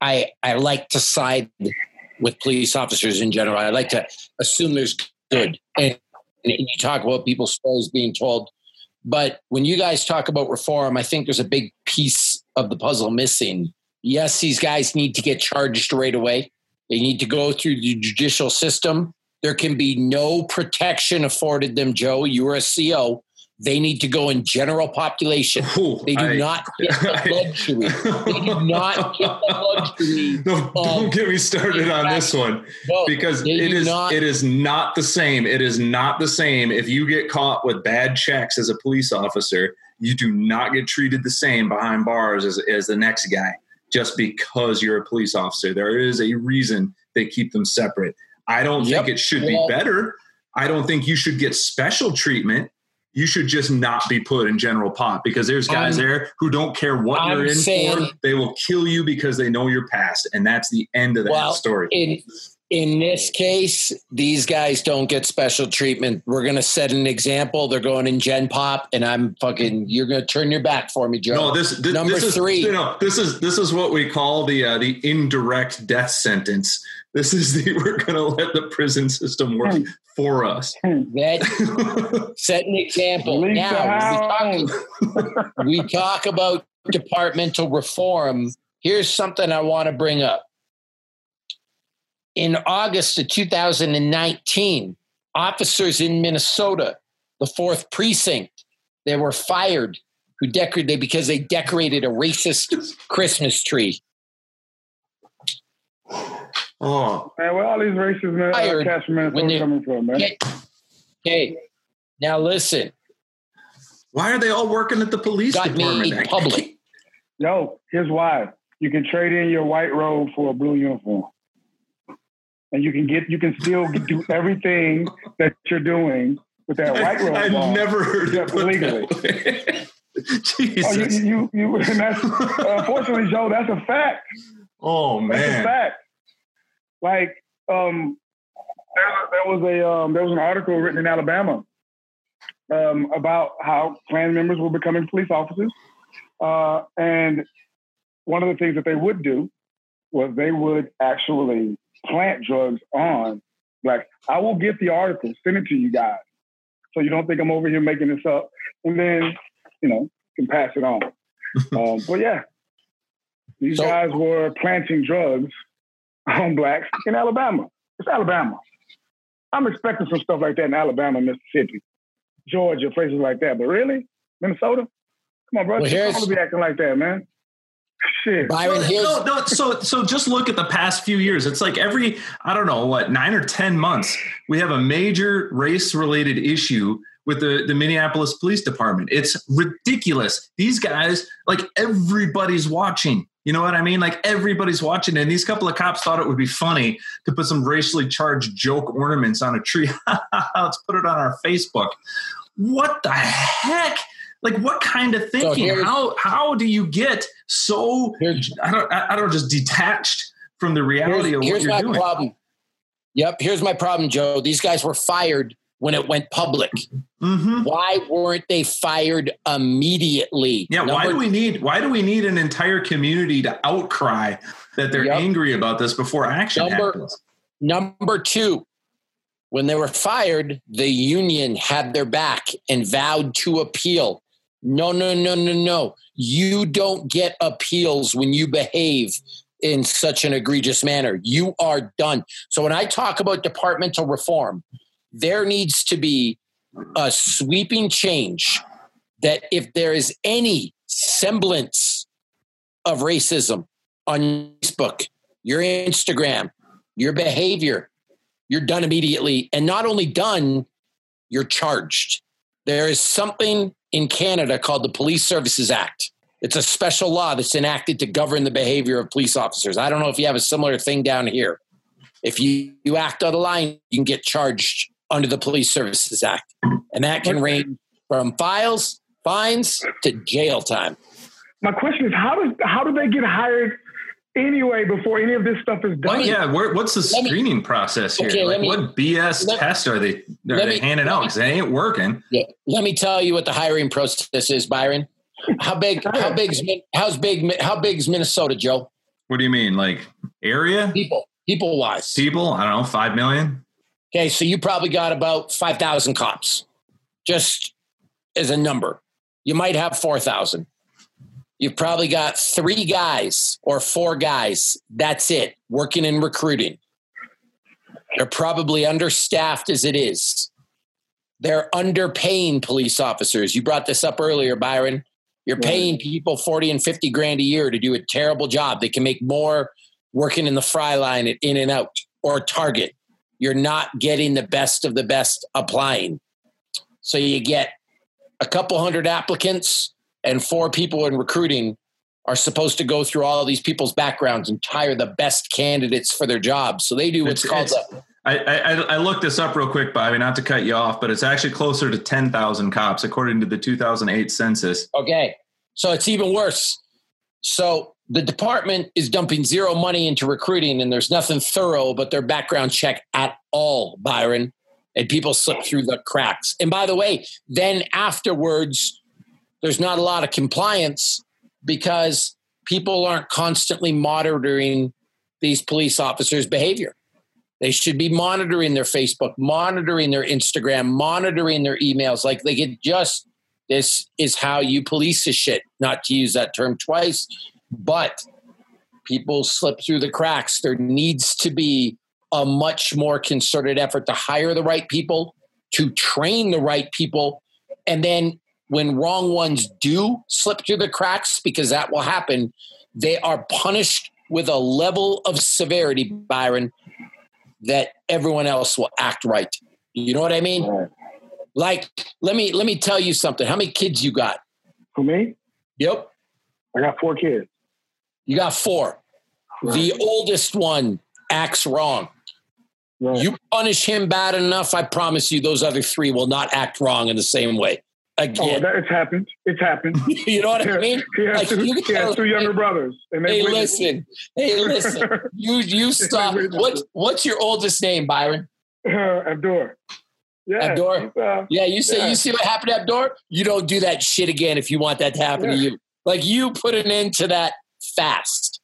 Speaker 1: I I like to side with police officers in general. I like to assume there's good, and, and you talk about people's stories being told. But when you guys talk about reform, I think there's a big piece of the puzzle missing. Yes, these guys need to get charged right away. They need to go through the judicial system. There can be no protection afforded them, Joe. You are a CO. They need to go in general population.
Speaker 2: Ooh,
Speaker 1: They do
Speaker 2: I-
Speaker 1: not get the luxury. They do not get the luxury.
Speaker 2: No, don't get me started on this one
Speaker 1: No,
Speaker 2: because it is
Speaker 1: not-
Speaker 2: it is not the same. It is not the same. If you get caught with bad checks as a police officer, you do not get treated the same behind bars as, as the next guy just because you're a police officer. There is a reason they keep them separate. I don't
Speaker 1: Yep.
Speaker 2: think it should be better. I don't think you should get special treatment. You should just not be put in general pot because there's guys
Speaker 1: I'm-
Speaker 2: there who don't care what
Speaker 1: I'm
Speaker 2: you're in
Speaker 1: saying-
Speaker 2: for. They will kill you because they know you're past, and that's the end of that
Speaker 1: Well,
Speaker 2: story.
Speaker 1: In this case, these guys don't get special treatment. We're gonna set an example. They're going in Gen Pop, and I'm fucking. You're gonna turn your back for me, Joe.
Speaker 2: No, this, this
Speaker 1: Number
Speaker 2: this is,
Speaker 1: three.
Speaker 2: You know, this is this is what we call the uh, the indirect death sentence. This is the we're going to let the prison system work
Speaker 1: Hmm.
Speaker 2: for us.
Speaker 1: that set an example.
Speaker 3: Release
Speaker 1: now, we talk, we talk about departmental reform. Here's something I want to bring up. In August of 2019, officers in Minnesota, the fourth precinct, they were fired who decorated because they decorated a racist Christmas tree.
Speaker 2: oh,
Speaker 3: man, where all these racists man, uh,
Speaker 1: Fired
Speaker 3: cats from
Speaker 1: when
Speaker 3: Minnesota
Speaker 1: they-
Speaker 3: coming from, man?
Speaker 1: Okay, okay. now listen,
Speaker 2: why are they all working at the police
Speaker 1: got
Speaker 2: department?
Speaker 1: made public.
Speaker 3: Yo, here's why. you can trade in your white robe for a blue uniform. And you can get you can still do everything that you're doing with that white robe.
Speaker 2: I've never heard it put
Speaker 3: legally.
Speaker 2: that. Jesus.
Speaker 3: Oh, you, you, you, and that's, unfortunately, Joe, that's a fact.
Speaker 2: Oh man,
Speaker 3: That's a fact. Like, um, there, there was a um, there was an article written in Alabama um, about how Klan members were becoming police officers, uh, and one of the things that they would do was they would actually plant drugs on. Like, I will get the article, send it to you guys, so you don't think I'm over here making this up, and then you know can pass it on. um, but yeah, these
Speaker 1: So-
Speaker 3: guys were planting drugs on blacks in Alabama. It's Alabama. I'm expecting some stuff like that in Alabama, Mississippi, Georgia, places like that. But really, Minnesota? Come on, bro.
Speaker 1: Well,
Speaker 3: Well,
Speaker 1: here's-
Speaker 3: don't be acting like that, man. Shit.
Speaker 1: Byron,
Speaker 2: No,
Speaker 1: here's
Speaker 2: no, no. So, so just look at the past few years. It's like every, I don't know, what nine or ten months, we have a major race-related issue with the the Minneapolis Police Department. It's ridiculous. These guys, like everybody's watching. You know what I mean? Like everybody's watching, and these couple of cops thought it would be funny to put some racially charged joke ornaments on a tree. Let's put it on our Facebook. What the heck? Like, what kind of thinking?
Speaker 1: here's-
Speaker 2: how how do you get so I don't I don't just detached from the reality
Speaker 1: here's,
Speaker 2: of what
Speaker 1: here's
Speaker 2: you're
Speaker 1: my
Speaker 2: doing.
Speaker 1: problem. Yep, here's my problem, Joe. These guys were fired when it went public.
Speaker 2: hmm
Speaker 1: Why weren't they fired immediately?
Speaker 2: Yeah, why do we need why do we need an entire community to outcry that they're
Speaker 1: Yep.
Speaker 2: angry about this before action
Speaker 1: Number-
Speaker 2: happens?
Speaker 1: Number two, when they were fired, the union had their back and vowed to appeal. No, no, no, no, no. You don't get appeals when you behave in such an egregious manner. You are done. So when I talk about departmental reform, there needs to be a sweeping change that if there is any semblance of racism on Facebook, your Instagram, your behavior, you're done immediately. And not only done, you're charged. There is something in Canada called the Police Services Act. It's a special law that's enacted to govern the behavior of police officers. I don't know if you have a similar thing down here. If you, you act out of line, you can get charged under the Police Services Act. And that can range from files, fines to jail time.
Speaker 3: My question is, how does how do they get hired anyway before any of this stuff is done?
Speaker 2: What, yeah, where, what's the
Speaker 1: Let me-
Speaker 2: screening process here?
Speaker 1: Okay,
Speaker 2: like,
Speaker 1: me-
Speaker 2: what BS
Speaker 1: let-
Speaker 2: test are they are they
Speaker 1: me-
Speaker 2: handing out? Because they ain't working.
Speaker 1: Yeah. Let me tell you what the hiring process is, Byron. How big? How big's how's big? How big's Minnesota, Joe?
Speaker 2: What do you mean, like area
Speaker 1: People, people wise.
Speaker 2: people? I don't know, five million.
Speaker 1: Okay, so you probably got about five thousand cops, just as a number. You might have four thousand. You've probably got three guys or four guys. That's it, working in recruiting. They're probably understaffed as it is. They're underpaying police officers. You brought this up earlier, Byron. You're paying people 40 and 50 grand a year to do a terrible job. They can make more working in the fry line at In and Out or Target. You're not getting the best of the best applying. So you get a couple hundred applicants and four people in recruiting are supposed to go through all of these people's backgrounds and hire the best candidates for their jobs. So they do what's
Speaker 2: It's-
Speaker 1: called
Speaker 2: it's-
Speaker 1: a
Speaker 2: I, I I looked this up real quick, Bobby, not to cut you off, but it's actually closer to ten thousand cops according to the 2008 census.
Speaker 1: Okay. So it's even worse. So the department is dumping zero money into recruiting, and there's nothing thorough but their background check at all, Byron. And people slip through the cracks. And by the way, then afterwards, there's not a lot of compliance because people aren't constantly monitoring these police officers' behavior. They should be monitoring their Facebook, monitoring their Instagram, monitoring their emails. Like they get just, this is how you police this shit, not to use that term twice, but people slip through the cracks. There needs to be a much more concerted effort to hire the right people, to train the right people, and then when wrong ones do slip through the cracks, because that will happen, they are punished with a level of severity, Byron, that everyone else will act right. You know what I mean?
Speaker 3: Right.
Speaker 1: Like, let me let me tell you something. How many kids you got?
Speaker 3: For me,
Speaker 1: Yep.
Speaker 3: I got four kids.
Speaker 1: You got four. Right. The oldest one acts wrong. Right. You punish him bad enough, I promise you, those other three will not act wrong in the same way. Again.
Speaker 3: Oh, that, it's happened. It's happened.
Speaker 1: you know what I mean?
Speaker 3: He has, like, two, he has two younger brothers.
Speaker 1: And hey, listen. Hey, listen. You you stop. What What's your oldest name, Byron?
Speaker 3: Uh, Abdur.
Speaker 1: Yeah, Abdur. Uh, yeah, you say yeah. you see what happened to Abdur. You don't do that shit again if you want that to happen yeah. to you. Like you put an end to that fast.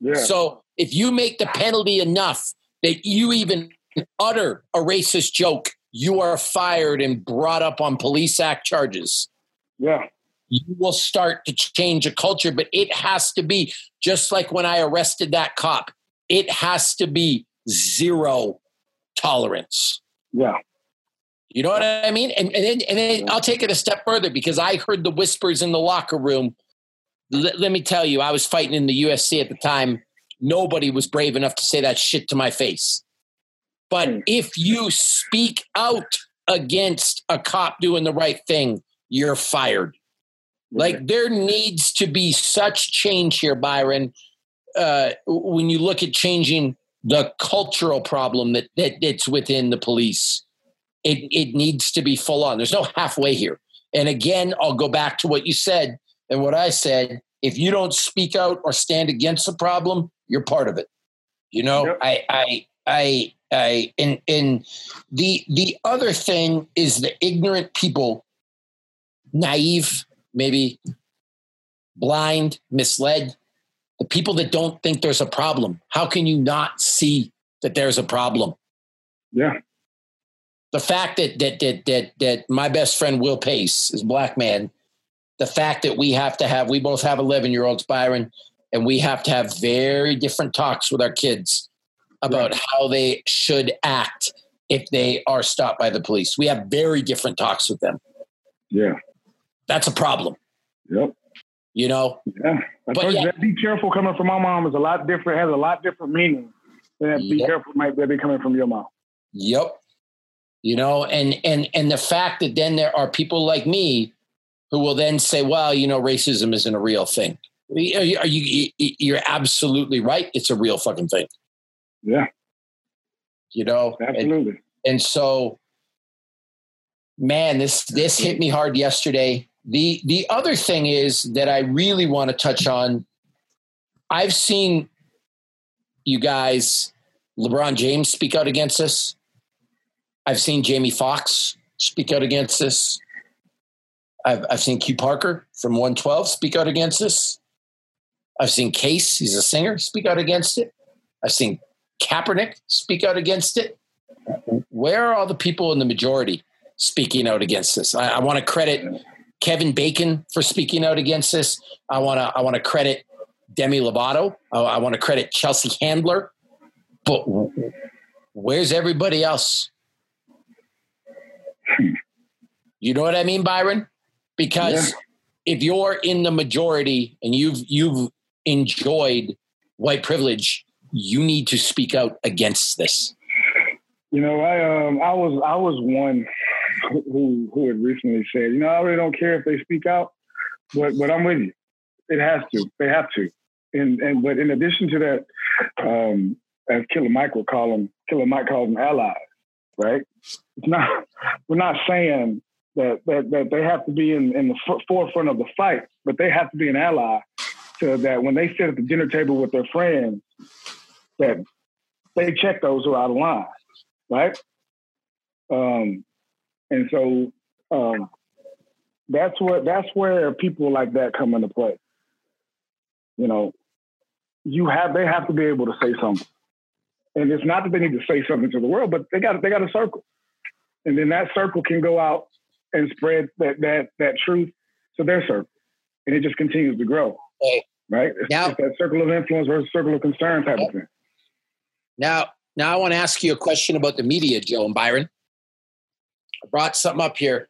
Speaker 1: Yeah. So if you make the penalty enough that you even utter a racist joke, you are fired and brought up on police act charges.
Speaker 3: Yeah.
Speaker 1: You will start to change a culture, but it has to be just like when I arrested that cop, it has to be zero tolerance.
Speaker 3: Yeah.
Speaker 1: You know what I mean? And, and, then, and then I'll take it a step further because I heard the whispers in the locker room. L- let me tell you, I was fighting in the UFC at the time. Nobody was brave enough to say that shit to my face. But if you speak out against a cop doing the right thing, you're fired. Like there needs to be such change here, Byron. Uh, when you look at changing the cultural problem that, that that's within the police, it it needs to be full on. There's no halfway here. And again, I'll go back to what you said and what I said. If you don't speak out or stand against the problem, you're part of it. You know, yep. I I I I and and the the other thing is the ignorant people, naive, maybe blind, misled, the people that don't think there's a problem. How can you not see that there's a problem?
Speaker 3: Yeah.
Speaker 1: The fact that that that that that my best friend Will Pace is black man, the fact that we have to have we both have 11 year olds Byron and we have to have very different talks with our kids about right. how they should act if they are stopped by the police. We have very different talks with them.
Speaker 3: Yeah.
Speaker 1: That's a problem.
Speaker 3: Yep.
Speaker 1: You know?
Speaker 3: Yeah. I but yeah. be careful coming from my mom is a lot different, has a lot different meaning than be careful might be coming from your mom.
Speaker 1: Yep. You know, and and and the fact that then there are people like me who will then say, well, you know, racism isn't a real thing. Are you, are you you're absolutely right. It's a real fucking thing.
Speaker 3: Yeah.
Speaker 1: You know,
Speaker 3: absolutely.
Speaker 1: And, and so, man, this this hit me hard yesterday. The the other thing is that I really want to touch on. I've seen you guys, LeBron James, speak out against this. I've seen Jamie Foxx speak out against this. I've, I've seen Q Parker from 112 speak out against this. I've seen Case, he's a singer, speak out against it. I've seen Kaepernick speak out against it. Where are all the people in the majority speaking out against this? I, I want to credit Kevin Bacon for speaking out against this. I want to I want to credit Demi Lovato. I, I want to credit Chelsea Handler. But where's everybody else? You know what I mean, Byron? Because yeah. if you're in the majority and you've you've enjoyed white privilege, you need to speak out against this.
Speaker 3: You know, I um I was I was one who who had recently said, you know, I really don't care if they speak out, but but I'm with you. It has to. They have to. And and but in addition to that, um, as Killer Mike would call them, Killer Mike calls them allies, right? It's not. We're not saying that that that they have to be in in the forefront of the fight, but they have to be an ally so that when they sit at the dinner table with their friends, that they check those who are out of line, right? Um, and so um, that's what that's where people like that come into play. You know, you have they have to be able to say something, and it's not that they need to say something to the world, but they got they got a circle, and then that circle can go out and spread that that that truth to their circle, and it just continues to grow. Right? It's, now, it's that circle of influence versus circle of concern type of thing.
Speaker 1: Now, now I want to ask you a question about the media, Joe and Byron. I brought something up here.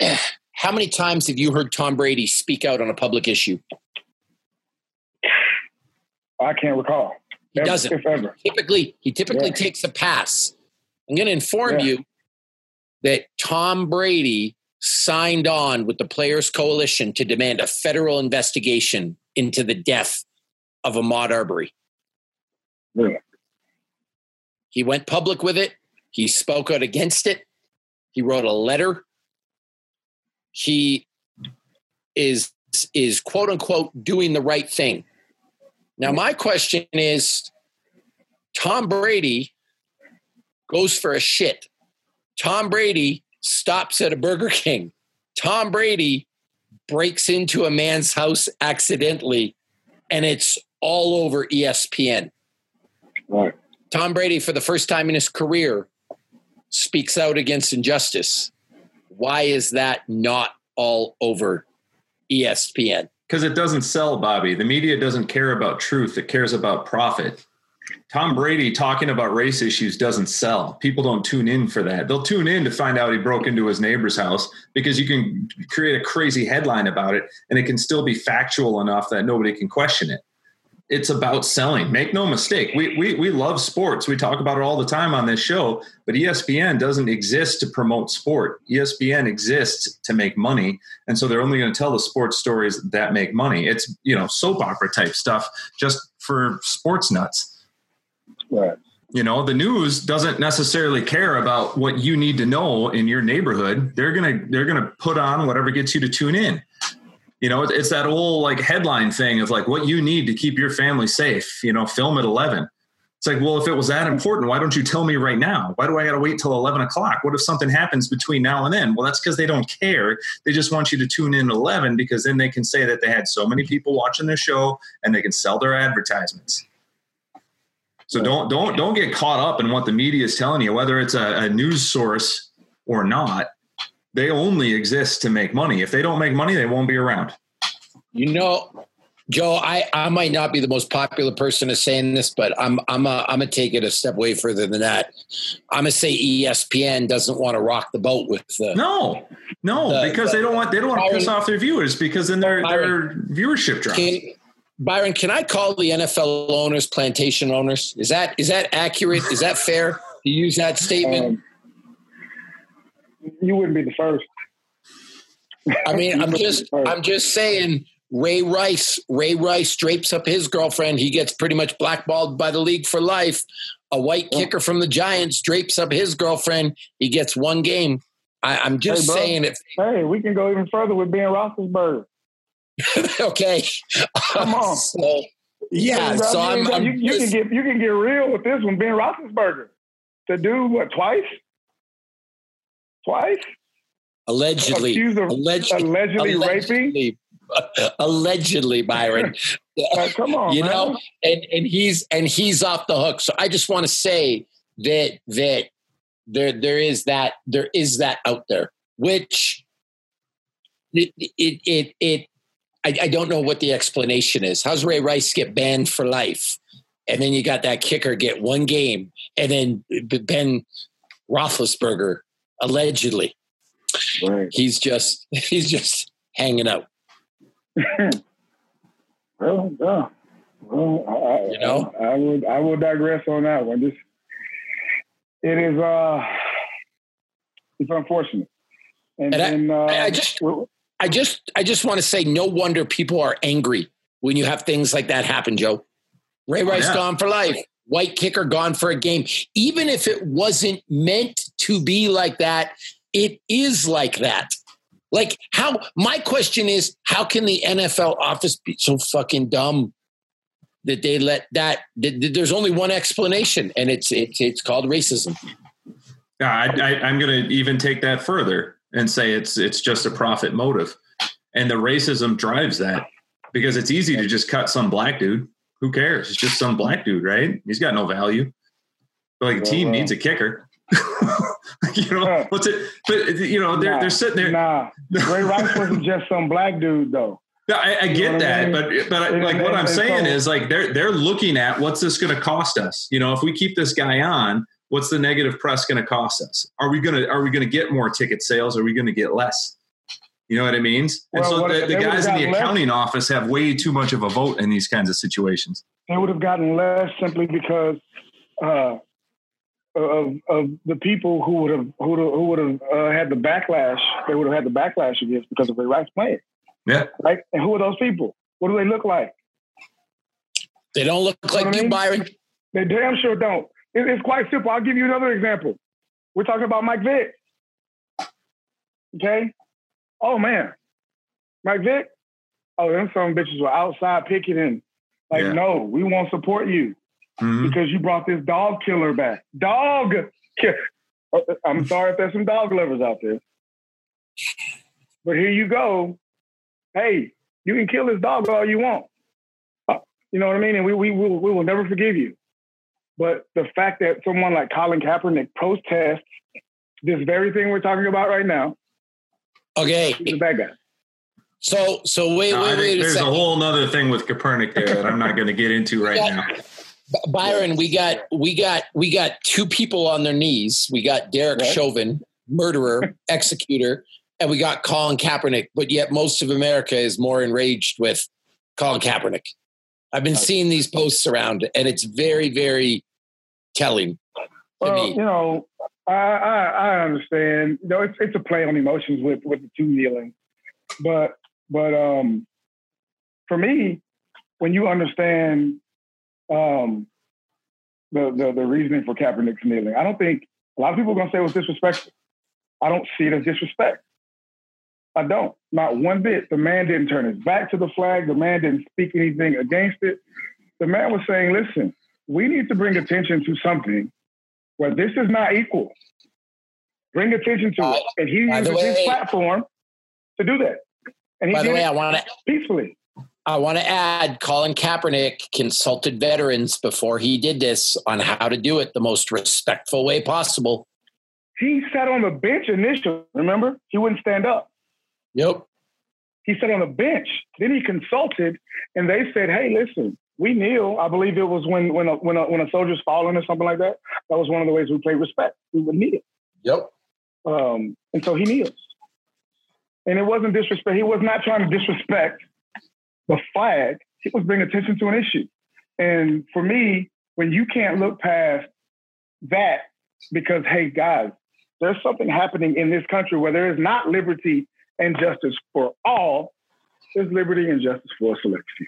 Speaker 1: How many times have you heard Tom Brady speak out on a public issue?
Speaker 3: I can't recall.
Speaker 1: He doesn't. If ever. Typically, he typically yeah. takes a pass. I'm going to inform yeah. you that Tom Brady signed on with the Players Coalition to demand a federal investigation into the death of Ahmaud Arbery.
Speaker 3: Really?
Speaker 1: He went public with it. He spoke out against it. He wrote a letter. He is is quote unquote doing the right thing. Now, my question is Tom Brady goes for a shit. Tom Brady stops at a Burger King. Tom Brady breaks into a man's house accidentally, and it's all over ESPN.
Speaker 3: Right.
Speaker 1: Tom Brady, for the first time in his career, speaks out against injustice. Why is that not all over ESPN?
Speaker 2: Because it doesn't sell, Bobby. The media doesn't care about truth, it cares about profit. Tom Brady talking about race issues doesn't sell. People don't tune in for that. They'll tune in to find out he broke into his neighbor's house because you can create a crazy headline about it and it can still be factual enough that nobody can question it. It's about selling. Make no mistake. We, we, we love sports. We talk about it all the time on this show, but ESPN doesn't exist to promote sport. ESPN exists to make money. And so they're only going to tell the sports stories that make money. It's, you know, soap opera type stuff just for sports nuts.
Speaker 3: Right.
Speaker 2: You know, the news doesn't necessarily care about what you need to know in your neighborhood. They're gonna they're gonna put on whatever gets you to tune in. You know, it's that old like headline thing of like what you need to keep your family safe. You know, film at eleven. It's like, well, if it was that important, why don't you tell me right now? Why do I got to wait till 11 o'clock? What if something happens between now and then? Well, that's because they don't care. They just want you to tune in at 11 because then they can say that they had so many people watching their show and they can sell their advertisements. So don't don't don't get caught up in what the media is telling you, whether it's a, a news source or not. They only exist to make money. If they don't make money, they won't be around.
Speaker 1: You know, Joe, I, I might not be the most popular person to saying this, but I'm I'm a, I'm gonna take it a step way further than that. I'm gonna say ESPN doesn't want to rock the boat with the
Speaker 2: no, no, the, because the, they don't want they don't want to piss off their viewers because then their their viewership drops.
Speaker 1: Can, Byron, can I call the NFL owners plantation owners? Is that is that accurate? Is that fair to use that statement? Um,
Speaker 3: you wouldn't be the first.
Speaker 1: I mean, I'm just I'm just saying Ray Rice, Ray Rice drapes up his girlfriend. He gets pretty much blackballed by the league for life. A white kicker from the Giants drapes up his girlfriend. He gets one game. I, am just hey, saying it.
Speaker 3: Hey, we can go even further with Ben Roethlisberger.
Speaker 1: okay.
Speaker 3: Come on.
Speaker 1: so, yeah. So I'm,
Speaker 3: I'm
Speaker 1: you,
Speaker 3: you can get you can get real with this one, Ben Roethlisberger. To do what twice? Twice?
Speaker 1: Allegedly.
Speaker 3: Accused of allegedly, allegedly, allegedly raping.
Speaker 1: allegedly, Byron.
Speaker 3: uh, come on,
Speaker 1: you
Speaker 3: man.
Speaker 1: know, and and he's and he's off the hook. So I just want to say that that there there is that there is that out there, which it it it, it I, I don't know what the explanation is. How's Ray Rice get banned for life? And then you got that kicker get one game, and then Ben Roethlisberger allegedly,
Speaker 3: right.
Speaker 1: he's just he's just hanging out.
Speaker 3: well, yeah. Well, I,
Speaker 1: you know,
Speaker 3: I, I, would I would digress on that one. Just it is uh, it's unfortunate,
Speaker 1: and, and uh, I, I just I just I just want to say no wonder people are angry when you have things like that happen, Joe. Ray Rice oh, yeah. gone for life. White kicker gone for a game. Even if it wasn't meant to be like that, it is like that. Like how my question is how can the NFL office be so fucking dumb that they let that, that there's only one explanation and it's it's it's called racism.
Speaker 2: Yeah, I, I, I'm going to even take that further and say it's it's just a profit motive, and the racism drives that because it's easy to just cut some black dude. Who cares? It's just some black dude, right? He's got no value. But like a team needs uh, a kicker. you know what's it? But you know they're
Speaker 3: nah,
Speaker 2: they're sitting there.
Speaker 3: Nah, Ray Rice wasn't just some black dude though.
Speaker 2: Yeah, I, I get that, I mean? but but and, like and, what I'm saying so, is like they're they're looking at what's this going to cost us? You know, if we keep this guy on, what's the negative press going to cost us? Are we going to are we to get more ticket sales? Are we going to get less? You know what I mean? And well, so the, the guys in the accounting less, office have way too much of a vote in these kinds of situations.
Speaker 3: They would have gotten less simply because uh, of, of the people who would have who who would have uh, had the backlash. They would have had the backlash against because of the Rice playing.
Speaker 2: Yeah.
Speaker 3: Right. And who are those people? What do they look like?
Speaker 1: They don't look
Speaker 3: You
Speaker 1: like
Speaker 3: what I
Speaker 1: you,
Speaker 3: mean?
Speaker 1: Byron.
Speaker 3: They damn sure don't. It- it's quite simple. I'll give you another example. We're talking about Mike Vick. Okay? Oh man. Mike Vick? Oh, them some bitches were outside picking picketing. Like,
Speaker 2: Yeah.
Speaker 3: no, we won't support you
Speaker 2: Mhm.
Speaker 3: because you brought this dog killer back. Dog kill. Uh, I'm sorry if there's some dog lovers out there. But here you go. Hey, you can kill this dog all you want. Uh, You know what I mean? And we, we, will, we will never forgive you. But the fact that someone like Colin Kaepernick protests this very thing we're talking about right now,
Speaker 1: Okay,
Speaker 3: he's a bad guy.
Speaker 1: so so wait
Speaker 2: No,
Speaker 1: wait
Speaker 2: think
Speaker 1: wait
Speaker 2: there's a
Speaker 1: second.
Speaker 2: whole other thing with Kaepernick there that I'm not going to get into right now.
Speaker 1: Byron, we got we got we got two people on their knees. We got Derek
Speaker 3: Right.
Speaker 1: Chauvin, murderer, executor, and we got Colin Kaepernick. But yet, most of America is more enraged with Colin Kaepernick. I've been seeing these posts around, and it's very, very telling to
Speaker 3: Well,
Speaker 1: me.
Speaker 3: you know, I, I I understand. You know, it's it's a play on emotions with with the two kneeling, but but um, for me, when you understand um the the, the reasoning for Kaepernick's kneeling, I don't think a lot of people are gonna say it was disrespectful. I don't see it as disrespect. I don't. Not one bit. The man didn't turn his back to the flag. The man didn't speak anything against it. The man was saying, listen, we need to bring attention to something where this is not equal. Bring attention to it. And he uses his platform to do that. And he
Speaker 1: By the
Speaker 3: did
Speaker 1: way, I
Speaker 3: it
Speaker 1: want to
Speaker 3: peacefully.
Speaker 1: I want to add Colin Kaepernick consulted veterans before he did this on how to do it the most respectful way possible.
Speaker 3: He sat on the bench initially, remember? He wouldn't stand up.
Speaker 1: Yep.
Speaker 3: He sat on the bench. Then he consulted, and they said, "Hey, listen, we kneel." I believe it was when when a, when a, when a soldier's fallen or something like that. That was one of the ways we played respect. We would kneel,
Speaker 1: Yep.
Speaker 3: um, and so he kneels. And it wasn't disrespect. He was not trying to disrespect the flag. He was bringing attention to an issue. And for me, when you can't look past that, because hey, guys, there's something happening in this country where there is not liberty and justice for all. There's liberty and justice for a select few.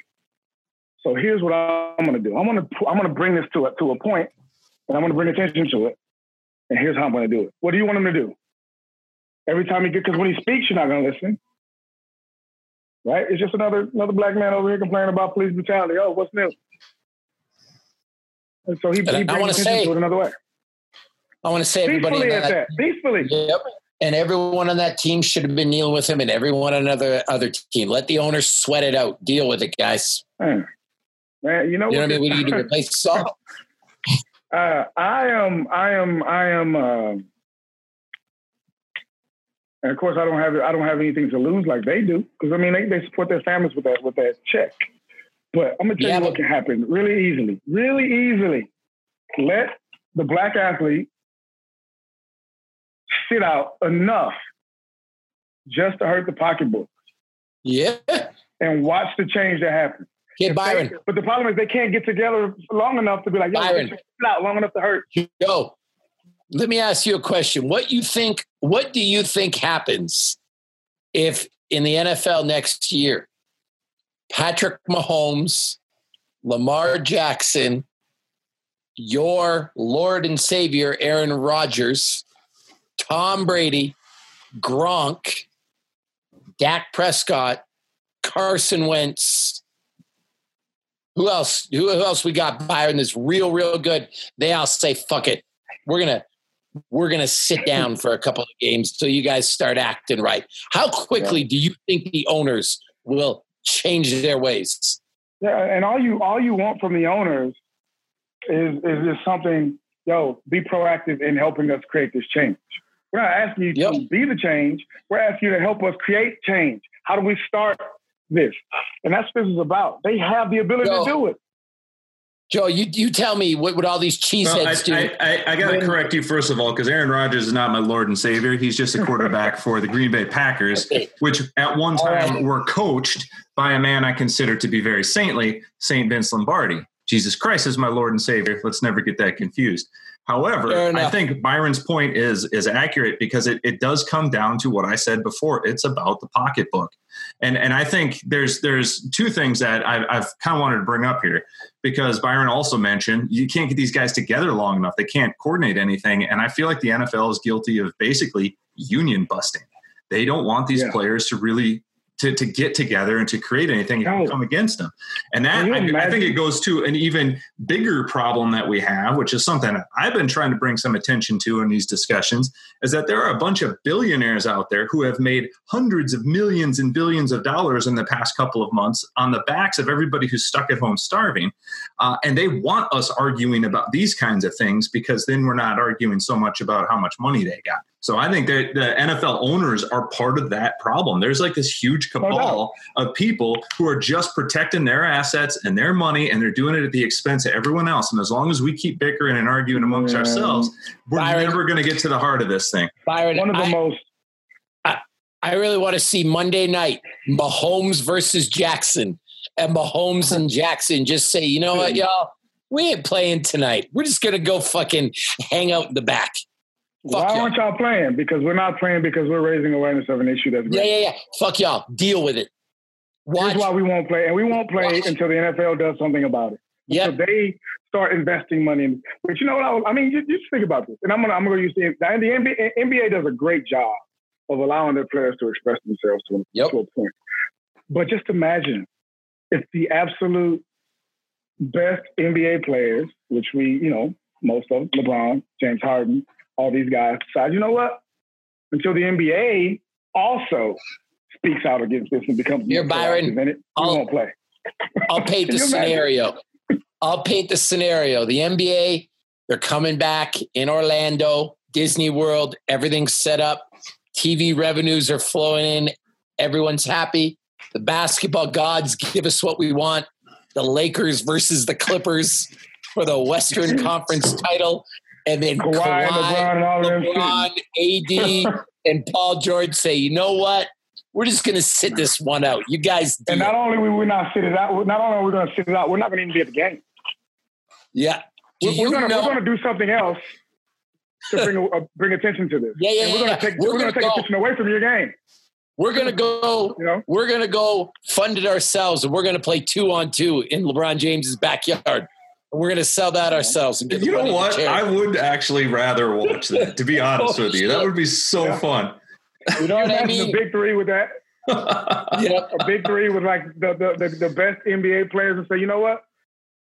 Speaker 3: So here's what I'm going to do. I'm going to I'm going to bring this to a, to a point, and I'm going to bring attention to it. And here's how I'm going to do it. What do you want him to do? Every time he gets, because when he speaks, you're not going to listen, right? It's just another another black man over here complaining about police brutality. Oh, what's new? And so he, he
Speaker 1: I
Speaker 3: brings
Speaker 1: wanna
Speaker 3: attention
Speaker 1: say-
Speaker 3: to it another way.
Speaker 1: I want to say everybody
Speaker 3: Peacefully at
Speaker 1: that,
Speaker 3: that. Peacefully.
Speaker 1: Yep. And everyone on that team should have been kneeling with him, and everyone on another other team. Let the owners sweat it out. Deal with it, guys.
Speaker 3: Man, man you know
Speaker 1: You know what I mean? We need to replace Saul.
Speaker 3: Uh, I am, I am, I am, um, and of course, I don't have, I don't have anything to lose like they do, because I mean, they, they support their families with that, with that check. But I'm gonna tell
Speaker 1: Yeah,
Speaker 3: you what can happen really easily, really easily. Let the black athlete sit out enough just to hurt the pocketbook
Speaker 1: Yeah.
Speaker 3: and watch the change that happens. If
Speaker 1: Byron.
Speaker 3: they- but the problem is they can't get together long enough to be like, yo,
Speaker 1: Byron.
Speaker 3: sit out long enough to hurt.
Speaker 1: Joe, let me ask you a question. What you think? What do you think happens if in the NFL next year, Patrick Mahomes, Lamar Jackson, your Lord and Savior Aaron Rodgers, Tom Brady, Gronk, Dak Prescott, Carson Wentz. Who else? Who else we got Byron that's real, real good? They all say, fuck it. We're gonna we're gonna sit down for a couple of games till you guys start acting right. How quickly do you think the owners will change their ways?
Speaker 3: Yeah, and all you all you want from the owners is is just something. Yo, be proactive in helping us create this change. We're not asking you to be the change. We're asking you to help us create change. How do we start this? And that's what this is about. They have the ability
Speaker 1: Yo,
Speaker 3: to do it.
Speaker 1: Joe, you you tell me what would all these
Speaker 2: Well, I,
Speaker 1: cheeseheads do?
Speaker 2: I, I, I got to correct you first of all because Aaron Rodgers is not my Lord and Savior. He's just a quarterback for the Green Bay Packers,
Speaker 1: Okay.
Speaker 2: which at one time
Speaker 3: right.
Speaker 2: were coached by a man I consider to be very saintly, Saint Vince Lombardi. Jesus Christ is my Lord and Savior. Let's never get that confused. However, I think Byron's point is is accurate because it, it does come down to what I said before. It's about the pocketbook. And and I think there's there's two things that I've, I've kind of wanted to bring up here because Byron also mentioned you can't get these guys together long enough. They can't coordinate anything, and I feel like the NFL is guilty of basically union busting. They don't want these yeah. players to really to, to get together and to create anything no. come against them. And that I, I, think it goes to an even bigger problem that we have, which is something I've been trying to bring some attention to in these discussions, is that there are a bunch of billionaires out there who have made hundreds of millions and billions of dollars in the past couple of months on the backs of everybody who's stuck at home starving. Uh, and they want us arguing about these kinds of things because then we're not arguing so much about how much money they got. So I think that the NFL owners are part of that problem. There's like this huge cabal of people who are just protecting their assets and their money, and they're doing it at the expense of everyone else. And as long as we keep bickering and arguing amongst yeah. ourselves, we're Byron, never going to get to the heart of this thing.
Speaker 3: Byron, one of the I, most.
Speaker 1: I, I really want to see Monday night Mahomes versus Jackson, and Mahomes and Jackson just say, you know what, y'all, we ain't playing tonight. We're just going to go fucking hang out in the back.
Speaker 3: Fuck Why y'all. aren't y'all playing? Because we're not playing because we're raising awareness of an issue that's
Speaker 1: great. Yeah, yeah, yeah. Fuck y'all. Deal with it.
Speaker 3: Watch. Here's why we won't play, and we won't play Watch. until the NFL does something about it. Yeah, so they start investing money. In, but you know what? I, I mean, you just, think about this, and I'm gonna I'm gonna use the, the NBA, NBA does a great job of allowing their players to express themselves to, yep. to a point. But just imagine if the absolute best NBA players, which we you know most of LeBron, James Harden, all these guys decide, you know what? Until the NBA also speaks out against this and becomes
Speaker 1: You're Byron.
Speaker 3: In it, I'll, won't play.
Speaker 1: I'll paint the scenario. I'll paint the scenario. The NBA, they're coming back in Orlando, Disney World, everything's set up. TV revenues are flowing in. Everyone's happy. The basketball gods give us what we want. The Lakers versus the Clippers for the Western Conference title and then Kawhi, Kawhi LeBron, LeBron AD, and Paul George say, you know what? We're just going to sit this one out. You guys.
Speaker 3: and not only will we not sit it out, not only are we going to sit it out, we're not going to even be at the game.
Speaker 1: Yeah.
Speaker 3: we're, we're going to do something else to bring uh, bring attention to this.
Speaker 1: Yeah, yeah,
Speaker 3: and we're
Speaker 1: going
Speaker 3: to take we're, we're going to take attention away from your game.
Speaker 1: We're gonna go. You know? We're gonna go fund it ourselves, and we're gonna play two on two in LeBron James's backyard. We're going to sell that ourselves. And
Speaker 2: you know what? I would actually rather watch that. To be honest oh, with you, that would be so yeah. fun.
Speaker 3: You know what I mean? A big three with that. yeah, a big three with like the, the, the the best NBA players, and say, you know what?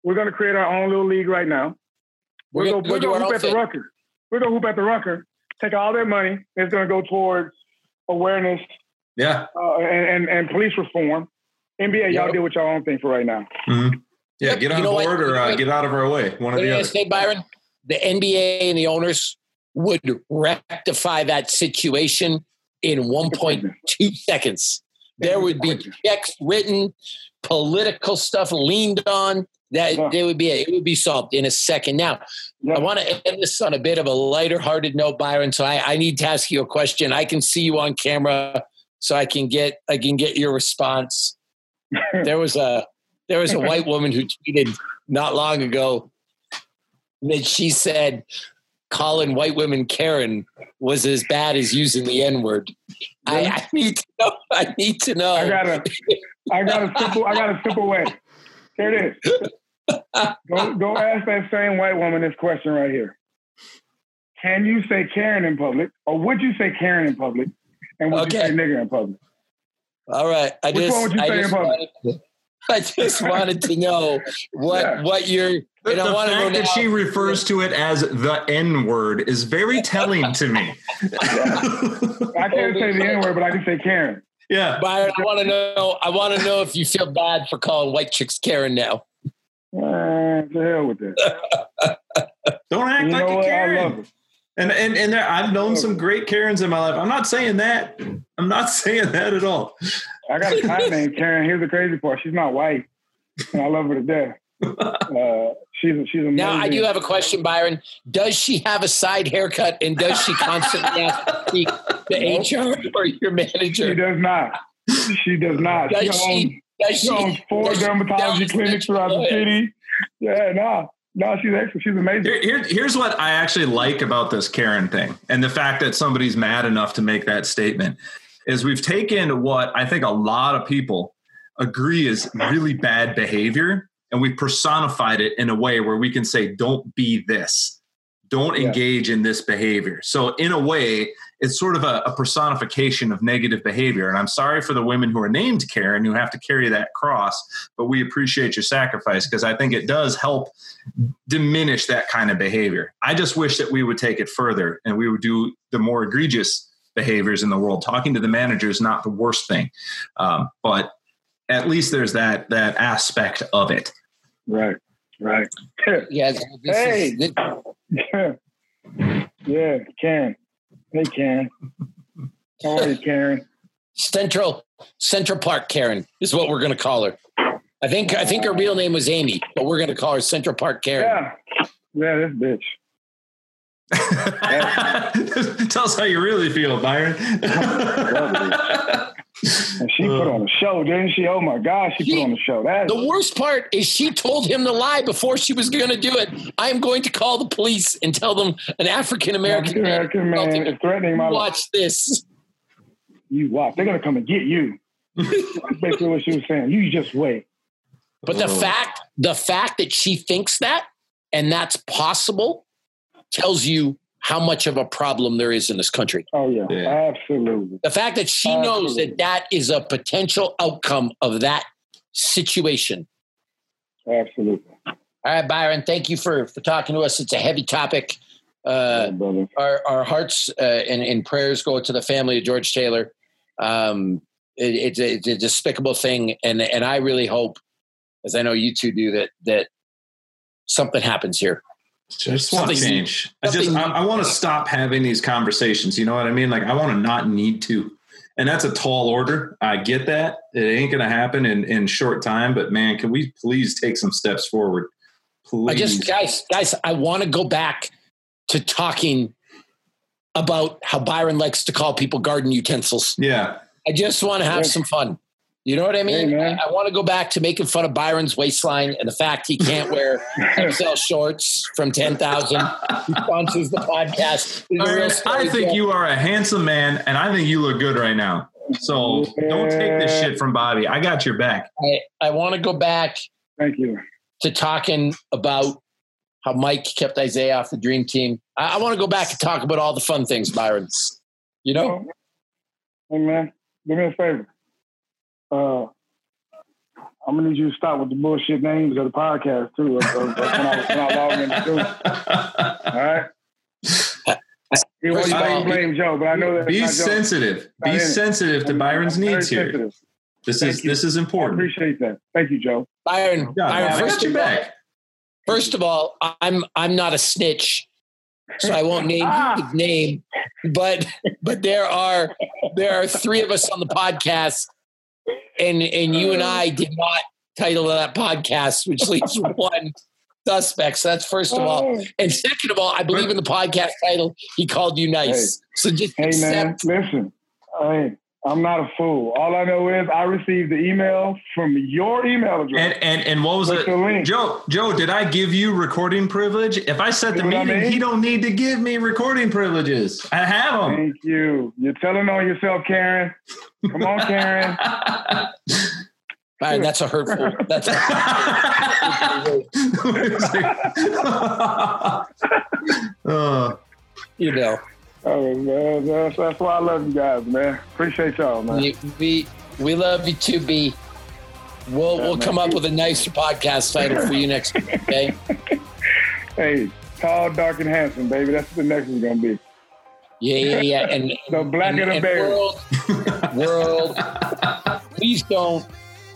Speaker 3: We're going to create our own little league right now. We're, we're going to hoop at the Rucker. We're going to hoop at the Rucker. Take all their money. It's going to go towards awareness.
Speaker 2: Yeah.
Speaker 3: Uh, and, and, and police reform. NBA, y'all deal with your own thing for right now.
Speaker 2: Mm-hmm. Yeah, get on board what? or uh, get out of our way. One of the other.
Speaker 1: Say, Byron, the NBA and the owners would rectify that situation in 1.2 seconds. There would be checks written, political stuff leaned on. That yeah. it would be it would be solved in a second. Now, yeah. I want to end this on a bit of a lighter hearted note, Byron. So I, I need to ask you a question. I can see you on camera, so I can get I can get your response. there was a there was a white woman who tweeted not long ago that she said calling white women Karen was as bad as using the N word. I, I, need to know. I need to know.
Speaker 3: I got a, I got a simple, I got a simple way. Here it is. Go, go ask that same white woman this question right here. Can you say Karen in public, or would you say Karen in public, and would okay. you say nigger in public?
Speaker 1: All right. I
Speaker 3: Which
Speaker 1: just,
Speaker 3: one would you
Speaker 1: I
Speaker 3: say in public?
Speaker 1: Wanted, I just wanted to know what yeah. what you're.
Speaker 2: The, the fact that she refers to it as the N word is very telling to me.
Speaker 3: I can't say the N word, but I can say Karen.
Speaker 2: Yeah,
Speaker 1: Byron, I want to know. I want to know if you feel bad for calling white chicks Karen now.
Speaker 3: Uh, the hell with that.
Speaker 2: Don't act you like a Karen. And and and there, I've known some great Karens in my life. I'm not saying that. I'm not saying that at all.
Speaker 3: I got a client named Karen. Here's the crazy part: she's not white, and I love her to death. Uh, she's she's amazing.
Speaker 1: Now I do have a question, Byron. Does she have a side haircut, and does she constantly have to speak to nope. HR or your manager?
Speaker 3: She does not. She does not.
Speaker 1: Does she? Owns, does she,
Speaker 3: owns four dermatology clinics throughout the city. Yeah, no. No, she's excellent. She's amazing. Here,
Speaker 2: here, here's what I actually like about this Karen thing and the fact that somebody's mad enough to make that statement is we've taken what I think a lot of people agree is really bad behavior and we've personified it in a way where we can say, don't be this, don't yeah. engage in this behavior. So, in a way, it's sort of a, a, personification of negative behavior. And I'm sorry for the women who are named Karen who have to carry that cross, but we appreciate your sacrifice because I think it does help diminish that kind of behavior. I just wish that we would take it further and we would do the more egregious behaviors in the world. Talking to the manager is not the worst thing, um, but at least there's that that aspect of it.
Speaker 3: Right. Right.
Speaker 1: yeah.
Speaker 3: Hey. Is, yeah. Yeah. Can. Hey, Karen. How are you, Karen?
Speaker 1: Central Central Park Karen is what we're going to call her. I think I think her real name was Amy, but we're going to call her Central Park Karen.
Speaker 3: Yeah. Yeah, this bitch.
Speaker 2: Tell us how you really feel, Byron.
Speaker 3: And she put on a show, didn't she? Oh my gosh, she, she put on a show. That
Speaker 1: the worst part is she told him to lie before she was going to do it. I am going to call the police and tell them an African American
Speaker 3: man, man is threatening my
Speaker 1: watch life. Watch this.
Speaker 3: You watch. They're going to come and get you. That's basically what she was saying. You just wait.
Speaker 1: But the oh. fact, the fact that she thinks that and that's possible tells you how much of a problem there is in this country.
Speaker 3: Oh yeah, yeah. absolutely.
Speaker 1: The fact that she absolutely. knows that that is a potential outcome of that situation.
Speaker 3: Absolutely. All
Speaker 1: right, Byron. Thank you for for talking to us. It's a heavy topic. Uh, yeah, our our hearts uh, and, and, prayers go to the family of George Taylor. Um, it, it's, a, it's a despicable thing, and and I really hope, as I know you two do, that that something happens here.
Speaker 2: I just want to change. I just I, I want to stop having these conversations. You know what I mean? Like I want to not need to. And that's a tall order. I get that. It ain't gonna happen in, in short time, but man, can we please take some steps forward? Please.
Speaker 1: I just guys, guys, I want to go back to talking about how Byron likes to call people garden utensils.
Speaker 2: Yeah.
Speaker 1: I just want to have some fun. You know what I mean? Hey, I, I want to go back to making fun of Byron's waistline and the fact he can't wear XL shorts from 10,000. He sponsors the podcast.
Speaker 2: Byron, I think you are a handsome man, and I think you look good right now. So yeah. don't take this shit from Bobby. I got your back.
Speaker 1: I, I want to go back.
Speaker 3: Thank you.
Speaker 1: To talking about how Mike kept Isiah off the dream team. I, I want to go back and talk about all the fun things, Byron. You know?
Speaker 3: Hey, man, do me a favor uh, I'm gonna need you to stop with the bullshit names of the podcast too. Of, of, when, I, when I log in the All right. He wants to blame Joe, but I know that.
Speaker 2: Be sensitive. Be sensitive to Byron's needs here. This Thank is you. this is important.
Speaker 3: I appreciate that. Thank you, Joe.
Speaker 1: Byron,
Speaker 2: yeah,
Speaker 1: Byron
Speaker 2: I got your back.
Speaker 1: First of all, I'm I'm not a snitch, so I won't name his name. But but there are there are three of us on the podcast and and you and I did uh. not title that podcast, which leaves one suspect. So that's first of all. Oh. And second of all, I believe in the podcast title. He called you nice. Hey, so just
Speaker 3: hey accept. man, listen. Hey, I'm not a fool. All I know is I received the email from your email address.
Speaker 2: And and, and what was it? Joe, Joe, did I give you recording privilege? If I set the meeting, I mean? he don't need to give me recording privileges. I have them.
Speaker 3: Thank you. You're telling on yourself, Karen. Come on, Karen.
Speaker 1: Right, that's a hurtful. That's a hurtful. uh, you know.
Speaker 3: Oh man, that's, that's why I love you guys, man. Appreciate y'all, man. We
Speaker 1: we, we love you too, B. We'll yeah, we'll man. come up with a nicer podcast title for you next week. Okay.
Speaker 3: hey, tall, dark, and handsome, baby. That's what the next one's gonna be.
Speaker 1: Yeah, yeah, yeah. And
Speaker 3: the black and, and the bear.
Speaker 1: World, world. please don't,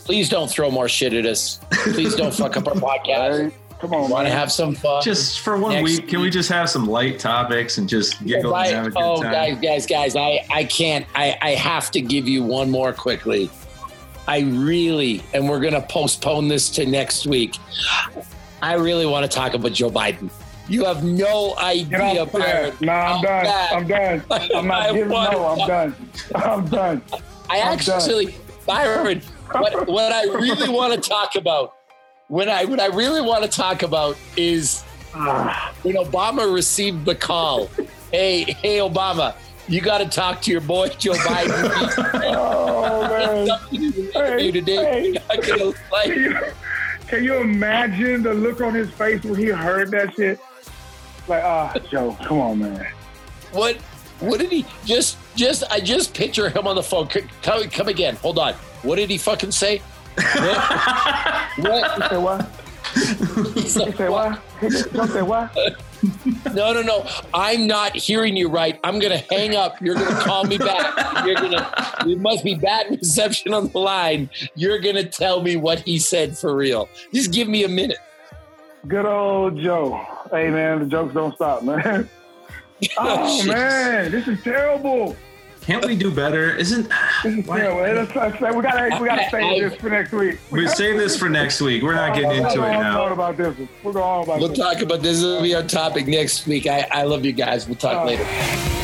Speaker 1: please don't throw more shit at us. Please don't fuck up our podcast.
Speaker 3: Come on,
Speaker 1: want to have some fun?
Speaker 2: Just for one week, can we just have some light topics and just giggle and have a good
Speaker 1: oh,
Speaker 2: time?
Speaker 1: guys, guys, guys! I I can't. I I have to give you one more quickly. I really, and we're gonna postpone this to next week. I really want to talk about Joe Biden. You have no idea,
Speaker 3: Byron. No, I'm done. Bad. I'm done. I'm not giving no. I'm done. I'm done.
Speaker 1: I
Speaker 3: I'm
Speaker 1: actually,
Speaker 3: done.
Speaker 1: Byron, what, what I really want to talk about what I what I really want to talk about is when Obama received the call. hey, hey, Obama, You got to talk to your boy Joe Biden.
Speaker 3: oh man!
Speaker 1: Hey, today. Hey. Can,
Speaker 3: you, can you imagine the look on his face when he heard that shit? Like, ah, uh, Joe, come on, man.
Speaker 1: What? What did he just? Just I just picture him on the phone. Come, come again. Hold on. What did he fucking say?
Speaker 3: What? what? He said what? he said what? What?
Speaker 1: no, no, no. I'm not hearing you right. I'm going to hang up. You're going to call me back. You're going to, it must be bad reception on the line. You're going to tell me what he said for real. Just give me a minute.
Speaker 3: Good old Joe. Hey, man, the jokes don't stop, man. oh, man, this is terrible.
Speaker 2: Can't we do better? Isn't
Speaker 3: yeah, we gotta we gotta save this for next week.
Speaker 2: We, we save this for next week. We're not getting into it now.
Speaker 3: About this. We're going about
Speaker 1: we'll this. talk about this. Will be our topic next week. I, I love you guys. We'll talk uh, later.